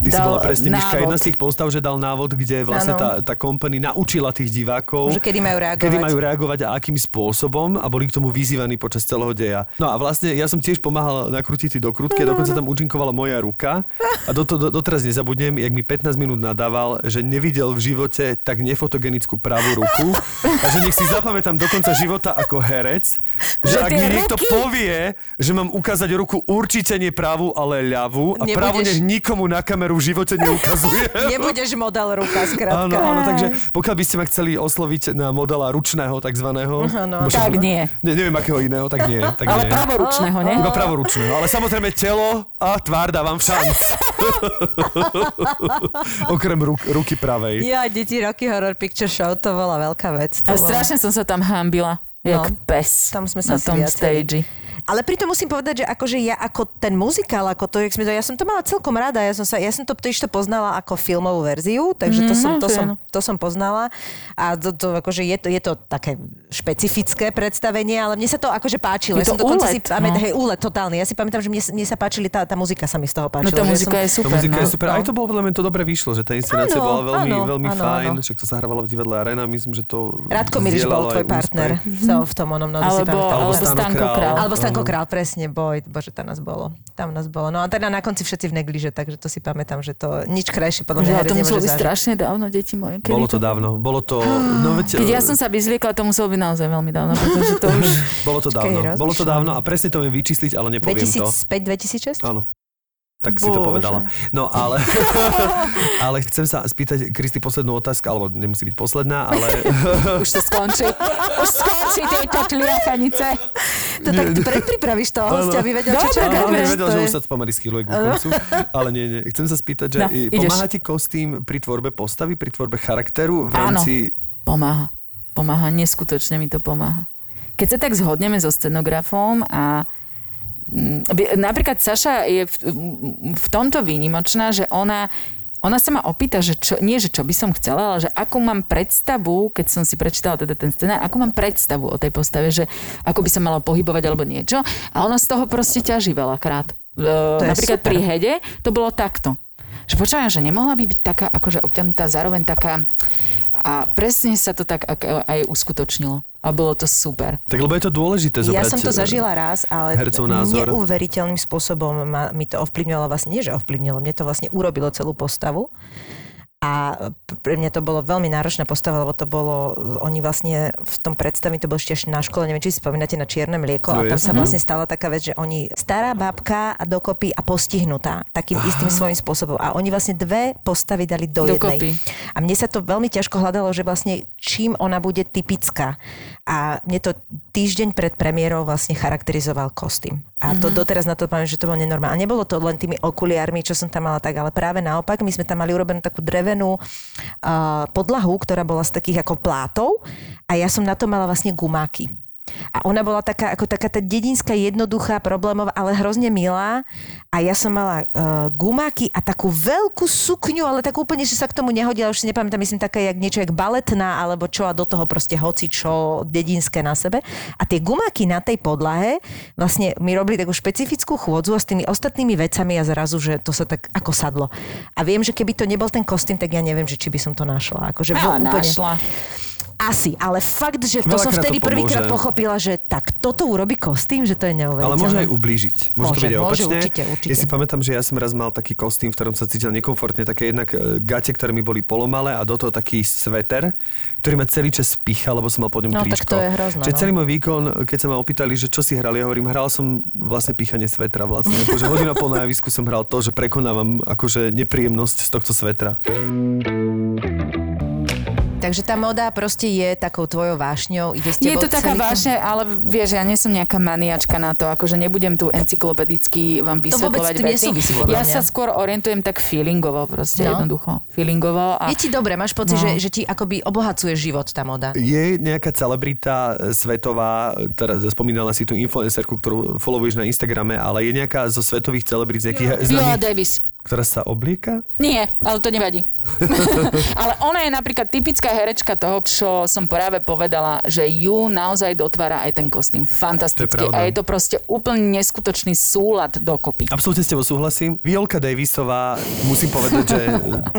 [SPEAKER 2] Ty si
[SPEAKER 4] Dal
[SPEAKER 2] bola presne, Miška, jedna z tých postav, že dal návod, kde vlastne tá, tá company naučila tých divákov,
[SPEAKER 3] Že kedy majú reagovať.
[SPEAKER 2] kedy majú reagovať a akým spôsobom a boli k tomu vyzývaní počas celého deja. No a vlastne ja som tiež pomáhal nakrútiť dokrutky, dokonca tam účinkovala moja ruka. A do, do, doteraz nezabudnem, jak mi 15 minút nadával, že nevidel v živote tak nefotogenickú pravú ruku. A že nech si zapamätám do konca života ako herec, že
[SPEAKER 4] Že
[SPEAKER 2] ak mi niekto
[SPEAKER 4] ruky-
[SPEAKER 2] povie, že mám ukázať ruku určite nie pravú, ale ľavú a
[SPEAKER 3] Nebudeš-
[SPEAKER 2] právo nech nikomu na kameru v živote neukazuje.
[SPEAKER 3] Nebudeš model ruka, skrátka.
[SPEAKER 2] Áno, áno, takže pokiaľ by ste ma chceli osloviť na modela ručného takzvaného,
[SPEAKER 3] Áno.
[SPEAKER 2] môžem-
[SPEAKER 4] Tak nie.
[SPEAKER 2] Ne, neviem akého iného, tak nie. Tak
[SPEAKER 4] Ale
[SPEAKER 2] nie.
[SPEAKER 4] pravoručného, ne?
[SPEAKER 2] Iba pravoručného, ale samozrejme telo a tvár dávam šanc. Okrem ruk, ruky pravej.
[SPEAKER 3] Ja, deti Rocky Horror Picture Show, to bola veľká vec.
[SPEAKER 4] A strašne som sa tam hambila. Jak
[SPEAKER 3] No.
[SPEAKER 4] pes.
[SPEAKER 3] Tam sme sa
[SPEAKER 4] na tom stage.
[SPEAKER 3] Ale pritom musím povedať, že akože ja ako ten muzikál, ako to, jak sme to, ja som to mala celkom rada, ja som, sa, ja som to tiež to poznala ako filmovú verziu, takže to,
[SPEAKER 4] Mhm,
[SPEAKER 3] som, to, som, to som poznala a to, to, akože je, to, je to také špecifické predstavenie, ale mne sa to akože páčilo.
[SPEAKER 4] Je
[SPEAKER 3] ja som
[SPEAKER 4] to
[SPEAKER 3] dokonca
[SPEAKER 4] úlet,
[SPEAKER 3] si pamätám,
[SPEAKER 4] no.
[SPEAKER 3] hej, úlet totálny. Ja si pamätám, že mne, mne sa páčili, tá, tá muzika sa mi z toho
[SPEAKER 4] No
[SPEAKER 3] páčila.
[SPEAKER 4] tá
[SPEAKER 3] že
[SPEAKER 4] muzika
[SPEAKER 3] som,
[SPEAKER 4] je
[SPEAKER 2] Tá
[SPEAKER 4] super.
[SPEAKER 2] muzika
[SPEAKER 4] no.
[SPEAKER 2] je super. Aj to bolo podľa mňa to dobre vyšlo, že tá inscenácia
[SPEAKER 3] Áno,
[SPEAKER 2] bola veľmi,
[SPEAKER 3] áno,
[SPEAKER 2] veľmi
[SPEAKER 3] áno,
[SPEAKER 2] fajn,
[SPEAKER 3] áno.
[SPEAKER 2] však to sa hrávalo v divadle Arena, myslím, že to
[SPEAKER 3] Rádko Miliš bol tvoj partner so, v tom onom, no,
[SPEAKER 4] Alebo, Stanko
[SPEAKER 2] Král.
[SPEAKER 4] Král.
[SPEAKER 3] Alebo Stanko Ako král, presne, boj, bože, tam nás bolo. Tam nás bolo. No a teda na konci všetci v negliže, takže to si pamätám, že to nič krajšie podľa mňa
[SPEAKER 4] to muselo byť strašne dávno, deti moje. Kedy
[SPEAKER 2] Bolo to dávno. Bolo to... No, veď,
[SPEAKER 4] Keď ja som sa vyzliekla, to muselo byť naozaj veľmi dávno, pretože to už...
[SPEAKER 2] Bolo to dávno. Bolo to dávno a presne to viem vyčísliť, ale nepoviem to.
[SPEAKER 3] 2005-2006?
[SPEAKER 2] Áno. Tak si to
[SPEAKER 4] Bože.
[SPEAKER 2] povedala. No ale, ale chcem sa spýtať, Kristi, poslednú otázku, alebo nemusí byť posledná, ale
[SPEAKER 4] Už to skončí. Už skončí tieto čliakanice.
[SPEAKER 3] To tak predpripravíš toho hostia, aby vedel, čo čaká.
[SPEAKER 2] ale
[SPEAKER 3] To
[SPEAKER 2] že už sa pomaly schýluje ku koncu. Ale nie, nie. Chcem sa spýtať, že
[SPEAKER 4] No,
[SPEAKER 2] pomáha ti kostým pri tvorbe postavy, pri tvorbe charakteru v
[SPEAKER 4] Áno.
[SPEAKER 2] rámci...
[SPEAKER 4] Pomáha. Pomáha, neskutočne mi to pomáha. Keď sa tak zhodneme so scenografom a napríklad Saša je v, v tomto výnimočná, že ona ona sa ma opýta, že čo, nie, že čo by som chcela, ale že akú mám predstavu, keď som si prečítala teda ten scenár, akú mám predstavu o tej postave, že ako by sa malo pohybovať alebo niečo. A ona z toho proste ťaží veľakrát. E,
[SPEAKER 3] je
[SPEAKER 4] napríklad
[SPEAKER 3] super.
[SPEAKER 4] pri Hede to bolo takto. Že počúvam, že nemohla by byť taká akože obťahnutá, zároveň taká a presne sa to tak ak- aj uskutočnilo. A bolo to super.
[SPEAKER 2] Tak lebo je to dôležité zobrať...
[SPEAKER 3] Ja som to
[SPEAKER 2] eh,
[SPEAKER 3] zažila raz, ale neuveriteľným spôsobom ma, mi to ovplyvnilo vlastne, nie že ovplyvnilo, mne to vlastne urobilo celú postavu. A pre mňa to bolo veľmi náročná postava, lebo to bolo, oni vlastne v tom predstavení, to bolo ešte na škole, neviem, či si spomínate na čierne mlieko,
[SPEAKER 2] No
[SPEAKER 3] a tam
[SPEAKER 2] jasne.
[SPEAKER 3] sa vlastne stala taká vec, že oni, stará babka a dokopy a postihnutá, takým istým svojím spôsobom. A oni vlastne dve postavy dali do
[SPEAKER 4] Dokopy.
[SPEAKER 3] jednej. A mne sa to veľmi ťažko hľadalo, že vlastne čím ona bude typická. A mne to týždeň pred premiérou vlastne charakterizoval kostým. A to doteraz na to pamätám, že to bolo nenormálne. A nebolo to len tými okuliármi, čo som tam mala tak, ale práve naopak, my sme tam mali urobenú takú drevenú uh, podlahu, ktorá bola z takých ako plátov a ja som na to mala vlastne gumáky. A ona bola taká, ako taká tá dedinská, jednoduchá, problémová, ale hrozne milá. A ja som mala uh, gumáky a takú veľkú sukňu, ale tak úplne, že sa k tomu nehodila, už si nepamätám, myslím, taká jak niečo jak baletná, alebo čo a do toho proste hoci čo dedinské na sebe. A tie gumáky na tej podlahe vlastne mi robili takú špecifickú chôdzu a s tými ostatnými vecami a zrazu, že to sa tak ako sadlo. A viem, že keby to nebol ten kostým, tak ja neviem, že či by som to našla. Akože
[SPEAKER 4] Ja,
[SPEAKER 3] úplne...
[SPEAKER 4] našla.
[SPEAKER 3] Asi, ale fakt, že to som
[SPEAKER 2] Veľakrát to
[SPEAKER 3] vtedy prvýkrát pochopila, že tak toto urobí kostým, že to je neuveriteľné.
[SPEAKER 2] Ale môže aj ublížiť. Môže, to
[SPEAKER 3] Môže,
[SPEAKER 2] byť aj
[SPEAKER 3] môže,
[SPEAKER 2] opačne.
[SPEAKER 3] určite, určite.
[SPEAKER 2] Ja si pamätám, že ja som raz mal taký kostým, v ktorom sa cítil nekomfortne, také jednak e, gate, ktoré mi boli polomalé a do toho taký sveter, ktorý ma celý čas píchal, lebo som mal pod ňom
[SPEAKER 3] No, tak
[SPEAKER 2] tričko.
[SPEAKER 3] to je hrozné,
[SPEAKER 2] Čiže
[SPEAKER 3] no.
[SPEAKER 2] celý môj výkon, keď sa ma opýtali, že čo si hral, ja hovorím, hral som vlastne píchanie svetra vlastne. Akože hodina po na javisku som hral to, že prekonávam akože nepríjemnosť z tohto svetra.
[SPEAKER 3] Takže tá moda proste je takou tvojou vášňou, ide s
[SPEAKER 4] je to taká vážne, ale vieš, ja nie som nejaká maniačka na to, akože nebudem tu encyklopedicky vám
[SPEAKER 3] To
[SPEAKER 4] vysvetľovať
[SPEAKER 3] tým
[SPEAKER 4] veci. Ja sa skôr orientujem tak feelingovo, proste
[SPEAKER 3] No.
[SPEAKER 4] jednoducho. Feelingovo. A...
[SPEAKER 3] Je ti dobre, máš pocit,
[SPEAKER 4] No.
[SPEAKER 3] že, že ti akoby obohacuje život tá moda.
[SPEAKER 2] Je nejaká celebrita e, svetová, teraz spomínala si tú influencerku, ktorú followuješ na Instagrame, ale je nejaká zo svetových celebrit z nejakých
[SPEAKER 4] Viola
[SPEAKER 2] známych,
[SPEAKER 4] Davis.
[SPEAKER 2] Ktorá sa oblieka?
[SPEAKER 4] Nie, ale to nevadí. ale ona je napríklad typická herečka toho, čo som práve povedala, že ju naozaj dotvára aj ten kostým. Fantasticky. A je to proste úplne neskutočný súlad dokopy.
[SPEAKER 2] Absolútne s tebou súhlasím. Violka Davisová, musím povedať, že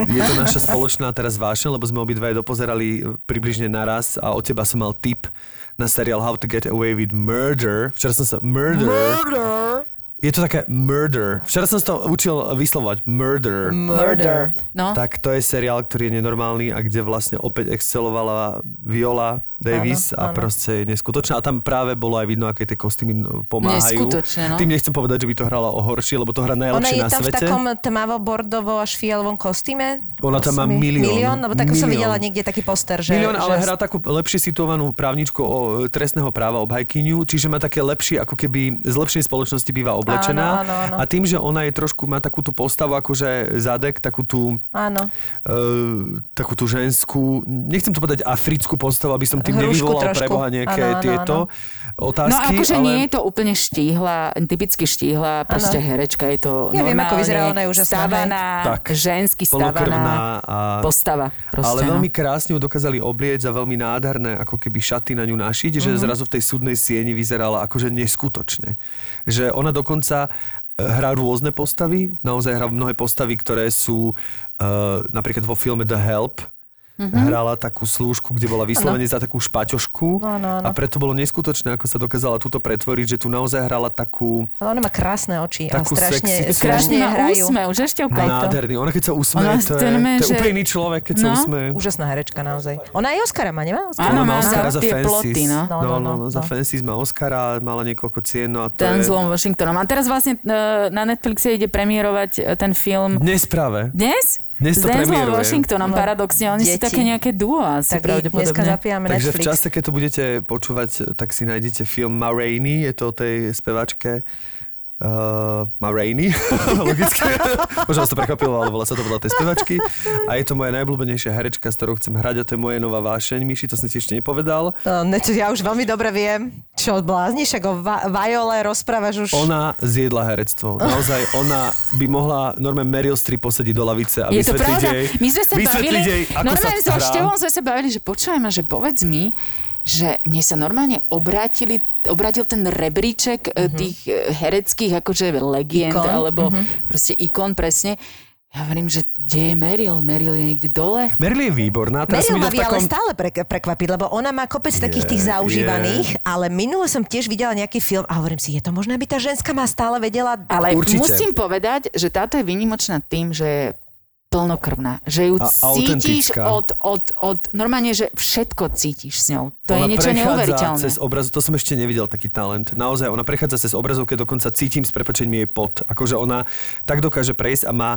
[SPEAKER 2] je to naša spoločná teraz vášeň, lebo sme obidvaja dopozerali približne naraz a od teba som mal tip na seriál How to Get Away with Murder. Včera som sa... Murder. Murder. Je to také murder. Včera som to učil vyslovať. Murder.
[SPEAKER 3] Murder.
[SPEAKER 4] No,
[SPEAKER 2] Tak to je seriál, ktorý je nenormálny a kde vlastne opäť excelovala Viola Davis
[SPEAKER 3] Áno,
[SPEAKER 2] a
[SPEAKER 3] áno.
[SPEAKER 2] proste je neskutočná. A tam práve bolo aj vidno, aké tie kostýmy pomáhajú.
[SPEAKER 4] Neskutočne, no.
[SPEAKER 2] Tým nechcem povedať, že by to hrala o horšie, lebo to hrá
[SPEAKER 3] Ona
[SPEAKER 2] najlepšie
[SPEAKER 3] je
[SPEAKER 2] na
[SPEAKER 3] tam v
[SPEAKER 2] svete.
[SPEAKER 3] takom tmavo-bordovo až fialovom kostýme?
[SPEAKER 2] Ona tam má milión.
[SPEAKER 3] Milión? Lebo tak som videla niekde taký poster, že...
[SPEAKER 2] Milión, ale
[SPEAKER 3] že...
[SPEAKER 2] hrá takú lepšie situovanú právničku o e, trestného práva obhajkyňu, čiže má také lepšie, ako keby z lepšej spoločnosti býva oblečená.
[SPEAKER 3] Áno, áno, áno.
[SPEAKER 2] A tým, že ona je trošku, má takú tú postavu, akože zadek, takú tú,
[SPEAKER 3] Áno.
[SPEAKER 2] uh, takú tú ženskú, nechcem to povedať africkú postavu, aby som tým
[SPEAKER 3] Hrušku
[SPEAKER 2] nevyvolal
[SPEAKER 3] trošku.
[SPEAKER 2] pre Boha nejaké
[SPEAKER 3] Áno, áno,
[SPEAKER 2] tieto
[SPEAKER 4] No
[SPEAKER 2] otázky.
[SPEAKER 4] akože
[SPEAKER 2] ale...
[SPEAKER 4] nie je to úplne štíhla, typicky štíhla, proste herečka, je to
[SPEAKER 3] Ja viem, ako
[SPEAKER 4] normálne
[SPEAKER 3] vyzerá, ona je úžasná,
[SPEAKER 4] Stávaná,
[SPEAKER 2] Tak.
[SPEAKER 4] žensky stávaná
[SPEAKER 2] a...
[SPEAKER 4] postava. Proste,
[SPEAKER 2] ale
[SPEAKER 4] no.
[SPEAKER 2] veľmi krásne ju dokázali obliecť a veľmi nádherné ako keby šaty na ňu našiť, že zrazu v tej súdnej sieni vyzerala akože neskutočne. Že ona dokonca e, hrá rôzne postavy, naozaj hrá mnohé postavy, ktoré sú uh, napríklad vo filme The Help, hrala takú slúžku, kde bola vyslovene za takú špaťošku
[SPEAKER 3] Áno, áno.
[SPEAKER 2] a preto bolo neskutočné, ako sa dokázala túto pretvoriť, že tu naozaj hrala takú
[SPEAKER 3] Ale ona má krásne oči a strašne,
[SPEAKER 2] sexy-
[SPEAKER 3] strašne
[SPEAKER 4] má
[SPEAKER 3] hrajú.
[SPEAKER 4] úsmev, že Števka?
[SPEAKER 2] nádherný. Ona keď sa
[SPEAKER 4] Ona
[SPEAKER 2] usmeje, to je, to je
[SPEAKER 4] že-
[SPEAKER 2] úplne iný človek, keď sa
[SPEAKER 4] No.
[SPEAKER 2] usmeje.
[SPEAKER 3] Úžasná herečka naozaj. Ona aj Oscara má, nemá? Oscara?
[SPEAKER 4] Áno,
[SPEAKER 2] Ona má Oscara
[SPEAKER 4] za
[SPEAKER 2] za Fences.
[SPEAKER 4] ploty, no.
[SPEAKER 3] No,
[SPEAKER 2] No,
[SPEAKER 3] no,
[SPEAKER 2] no, no,
[SPEAKER 3] no,
[SPEAKER 2] za
[SPEAKER 3] no.
[SPEAKER 2] Fences má Oscara, mala niekoľko cien, no a to
[SPEAKER 4] Ten
[SPEAKER 2] je...
[SPEAKER 4] zlom Washingtonom. A teraz vlastne e, na Netflixe ide premiérovať e, ten film
[SPEAKER 2] Dnes práve.
[SPEAKER 4] dnes?
[SPEAKER 2] Dnes to premiéruje.
[SPEAKER 4] Washingtonom,
[SPEAKER 3] No,
[SPEAKER 4] paradoxne. Oni sú
[SPEAKER 3] deti.
[SPEAKER 4] také nejaké duo asi
[SPEAKER 3] Tak dneska
[SPEAKER 4] pravdepodobne.
[SPEAKER 3] zapíjame
[SPEAKER 2] Takže v
[SPEAKER 3] Netflix.
[SPEAKER 2] čase, keď to budete počúvať, tak si nájdete film Ma Rainey, je to o tej spevačke Uh, Ma Rainey, logicky. Možno vás to prekvapilo, ale volá sa to podľa tej spevačky. A je to moja najobľúbenejšia herečka, s ktorou chcem hrať a to je moje nová vášeň. Myši, to som ti ešte nepovedal.
[SPEAKER 3] Ne, to ja už veľmi dobre viem. Čo blázniš, ako Va- Vajole rozprávaš už...
[SPEAKER 2] Ona zjedla herectvo. Naozaj, ona by mohla normálne Meryl Streep posediť do lavice a
[SPEAKER 4] Je
[SPEAKER 2] vysvetliť jej,
[SPEAKER 4] My sme sa bavili,
[SPEAKER 2] jej, ako sa
[SPEAKER 4] normálne so. Števom sme sa bavili, že počúvaj ma, že povedz mi, že mne sa normálne obrátili obrátil ten rebríček mm-hmm. tých e, hereckých akože legend,
[SPEAKER 3] Ikon.
[SPEAKER 4] alebo mm-hmm. proste ikon presne. Ja hovorím, že kde je Meryl? Meryl je niekde dole?
[SPEAKER 2] Meryl je výborná. Teraz
[SPEAKER 3] Meryl ma vie
[SPEAKER 2] v
[SPEAKER 3] ale
[SPEAKER 2] takom...
[SPEAKER 3] stále pre, prekvapiť, lebo ona má kopec takých tých
[SPEAKER 2] Je,
[SPEAKER 3] zaužívaných, ale minule som tiež videla nejaký film a hovorím si, je to možné, aby tá ženská ma stále vedela...
[SPEAKER 4] Ale
[SPEAKER 2] Určite.
[SPEAKER 4] musím povedať, že táto je výnimočná tým, že je plnokrvná. Že ju
[SPEAKER 2] A
[SPEAKER 4] cítiš
[SPEAKER 2] autentická.
[SPEAKER 4] od, od, od... Normálne, že všetko cítiš s ňou. To
[SPEAKER 2] ona
[SPEAKER 4] je niečo neuveriteľné.
[SPEAKER 2] cez obraz, to som ešte nevidel taký talent. Naozaj, ona prechádza cez obrazovke, dokonca cítim s prepačením jej pot. Akože ona tak dokáže prejsť a má,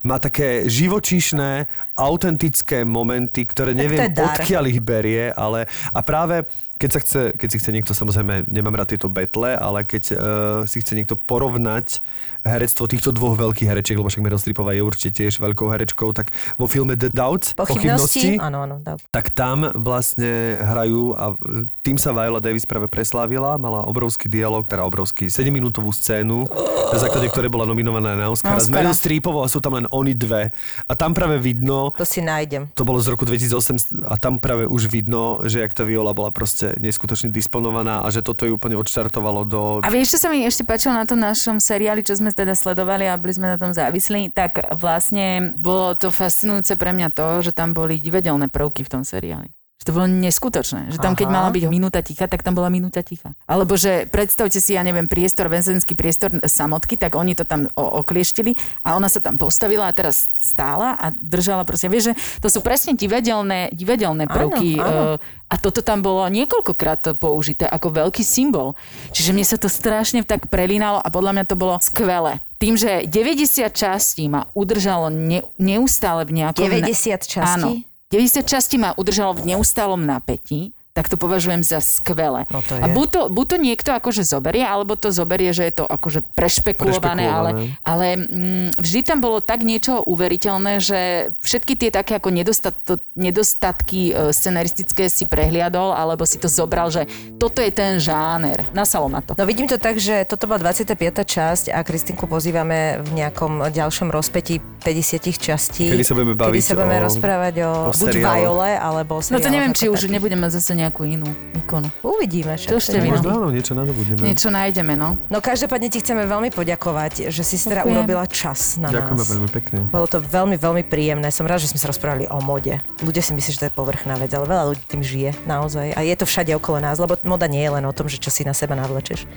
[SPEAKER 2] má také živočíšne, autentické momenty, ktoré
[SPEAKER 3] to
[SPEAKER 2] neviem, odkiaľ ich berie, ale a práve keď, sa chce, keď si chce niekto, samozrejme, nemám rád tieto betle, ale keď uh, si chce niekto porovnať herectvo týchto dvoch veľkých herečiek, lebo však Meryl Streepová je určite tiež veľkou herečkou, tak vo filme The Doubts,
[SPEAKER 3] Pochybnosti? Áno, áno. dá.
[SPEAKER 2] tak tam vlastne hrajú a e, tým sa Viola Davis práve preslávila, mala obrovský dialog, teda obrovský 7-minútovú scénu, na základe ktorej bola nominovaná na Oscara, s
[SPEAKER 4] Oscara.
[SPEAKER 2] Meryl Streepovou a sú tam len oni dve. A tam práve vidno,
[SPEAKER 3] To si nájdem.
[SPEAKER 2] to bolo z roku 2008 a tam práve už vidno, že jak tá Viola bola proste neskutočne disponovaná a že toto ju úplne odštartovalo do...
[SPEAKER 4] A vieš, čo sa mi ešte páčilo na tom našom seriáli, čo sme teda sledovali a boli sme na tom závislí, tak vlastne bolo to fascinujúce pre mňa to, že tam boli divadelné prvky v tom seriáli. Že to bolo neskutočné. Že tam, keď
[SPEAKER 3] Aha.
[SPEAKER 4] mala byť minúta ticha, tak tam bola minúta ticha. Alebo že predstavte si, ja neviem, priestor, väzenský priestor samotky, tak oni to tam o- oklieštili a ona sa tam postavila a teraz stála a držala proste. Vieš, že to sú presne divadelné, divadelné
[SPEAKER 3] Áno,
[SPEAKER 4] prvky.
[SPEAKER 3] áno.
[SPEAKER 4] e, a toto tam bolo niekoľkokrát použité ako veľký symbol. Čiže mne sa to strašne tak prelínalo a podľa mňa to bolo skvelé. Tým, že 90 častí ma udržalo ne, neustále v nejakom...
[SPEAKER 3] 90 častí?
[SPEAKER 4] Áno. 90 častí ma udržalo v neustálom napätí, tak to považujem za skvelé.
[SPEAKER 3] No to
[SPEAKER 4] A
[SPEAKER 3] je.
[SPEAKER 4] buď to, buď to niekto akože zoberie, alebo to zoberie, že je to akože prešpekulované, ale,
[SPEAKER 2] Prešpekulované.
[SPEAKER 4] ale mm, vždy tam bolo tak niečo uveriteľné, že všetky tie také ako nedostat, nedostatky e, scenaristické si prehliadol, alebo si to zobral, že toto je ten žáner. Nasalo ma to.
[SPEAKER 3] No vidím to tak, že toto bola 25. časť a Kristinku pozývame v nejakom ďalšom rozpetí 50 častí.
[SPEAKER 2] Kedy sa budeme baviť
[SPEAKER 3] Kedy sa budeme
[SPEAKER 2] o-
[SPEAKER 3] rozprávať o,
[SPEAKER 2] o
[SPEAKER 3] buď. Viole, alebo o
[SPEAKER 4] No to neviem, či už nebudeme zase nejakú inú ikonu.
[SPEAKER 3] Uvidíme. však
[SPEAKER 4] To ešte vino.
[SPEAKER 2] Možno áno, niečo nadobudneme.
[SPEAKER 4] Niečo nájdeme, no.
[SPEAKER 3] No každopádne ti chceme veľmi poďakovať, že si teda
[SPEAKER 4] Ďakujem.
[SPEAKER 3] urobila čas na
[SPEAKER 2] Ďakujeme
[SPEAKER 3] nás.
[SPEAKER 2] veľmi pekne.
[SPEAKER 3] Bolo to veľmi, veľmi príjemné. Som rád, že sme sa rozprávali o mode. Ľudia si myslí, že to je povrchná vec, ale veľa ľudí tým žije naozaj. A je to všade okolo nás, lebo moda nie je len o tom, že čo si na seba navlečeš.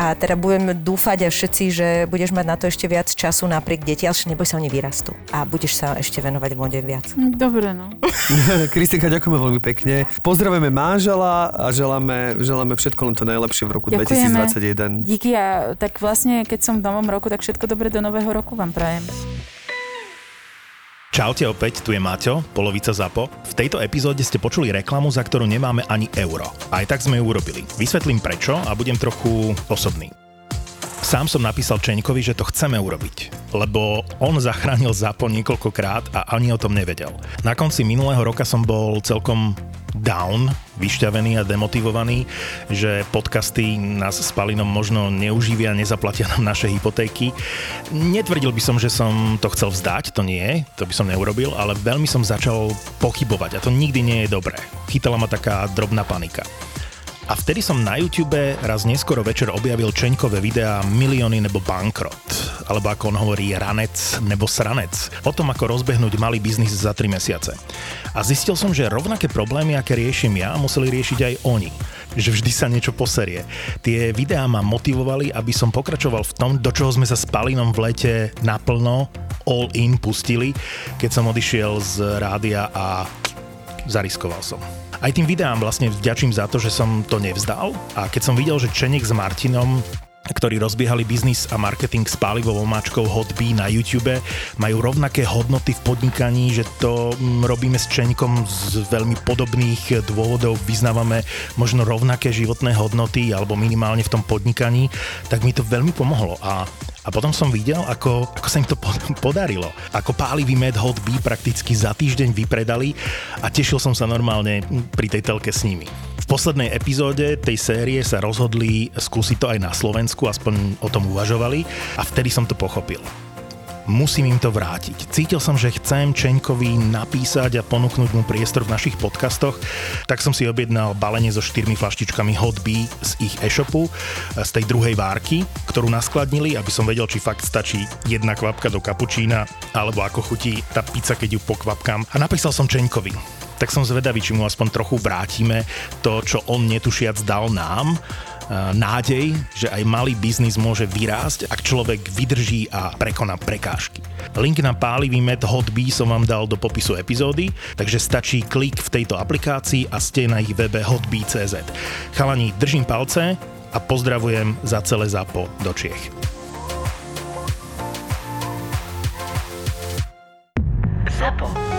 [SPEAKER 3] A teda budem dúfať aj všetci, že budeš mať na to ešte viac času napriek deti, ale neboj sa, oni vyrastú. A budeš sa ešte venovať mode viac.
[SPEAKER 4] Dobre, no.
[SPEAKER 2] Kristinka, ďakujeme veľmi pekne. Pozdravujeme manžela a želáme, želáme všetko len to najlepšie v roku
[SPEAKER 4] Ďakujeme.
[SPEAKER 2] 2021.
[SPEAKER 4] Díky a tak vlastne, keď som v novom roku, tak všetko dobre do nového roku vám prajem.
[SPEAKER 6] Čaute opäť, tu je Maťo, polovica ZAPO. V tejto epizóde ste počuli reklamu, za ktorú nemáme ani euro. Aj tak sme ju urobili. Vysvetlím prečo a budem trochu osobný. Sám som napísal Čeňkovi, že to chceme urobiť, lebo on zachránil ZAPO niekoľkokrát a ani o tom nevedel. Na konci minulého roka som bol celkom down, vyšťavený a demotivovaný, že podcasty nás s Palinom možno neuživia, nezaplatia nám naše hypotéky. Netvrdil by som, že som to chcel vzdať, to nie, to by som neurobil, ale veľmi som začal pochybovať a to nikdy nie je dobré. Chytala ma taká drobná panika. A vtedy som na YouTube raz neskoro večer objavil Čeňkové videá Milióny nebo bankrot, alebo ako on hovorí ranec nebo sranec, o tom ako rozbehnúť malý biznis za 3 mesiace. A zistil som, že rovnaké problémy, aké riešim ja, museli riešiť aj oni že vždy sa niečo poserie. Tie videá ma motivovali, aby som pokračoval v tom, do čoho sme sa s Palinom v lete naplno all in pustili, keď som odišiel z rádia a zariskoval som. Aj tým videám vlastne vďačím za to, že som to nevzdal. A keď som videl, že Čenek s Martinom ktorí rozbiehali biznis a marketing s pálivou omáčkou Hotbee na YouTube, majú rovnaké hodnoty v podnikaní, že to mm, robíme s Čeňkom z veľmi podobných dôvodov, vyznávame možno rovnaké životné hodnoty alebo minimálne v tom podnikaní, tak mi to veľmi pomohlo. A a potom som videl, ako, ako sa im to podarilo. Ako pálivý med Hot Bee prakticky za týždeň vypredali a tešil som sa normálne pri tej telke s nimi poslednej epizóde tej série sa rozhodli skúsiť to aj na Slovensku, aspoň o tom uvažovali a vtedy som to pochopil musím im to vrátiť. Cítil som, že chcem Čeňkovi napísať a ponúknuť mu priestor v našich podcastoch, tak som si objednal balenie so štyrmi flaštičkami Hot Bee z ich e-shopu, z tej druhej várky, ktorú naskladnili, aby som vedel, či fakt stačí jedna kvapka do kapučína, alebo ako chutí tá pizza, keď ju pokvapkám. A napísal som Čeňkovi tak som zvedavý, či mu aspoň trochu vrátime to, čo on netušiac dal nám, nádej, že aj malý biznis môže vyrásť, ak človek vydrží a prekoná prekážky. Link na pálivý med Hotbee som vám dal do popisu epizódy, takže stačí klik v tejto aplikácii a ste na ich webe hotbee.cz. Chalani, držím palce a pozdravujem za celé ZAPO do Čiech.
[SPEAKER 1] ZAPO.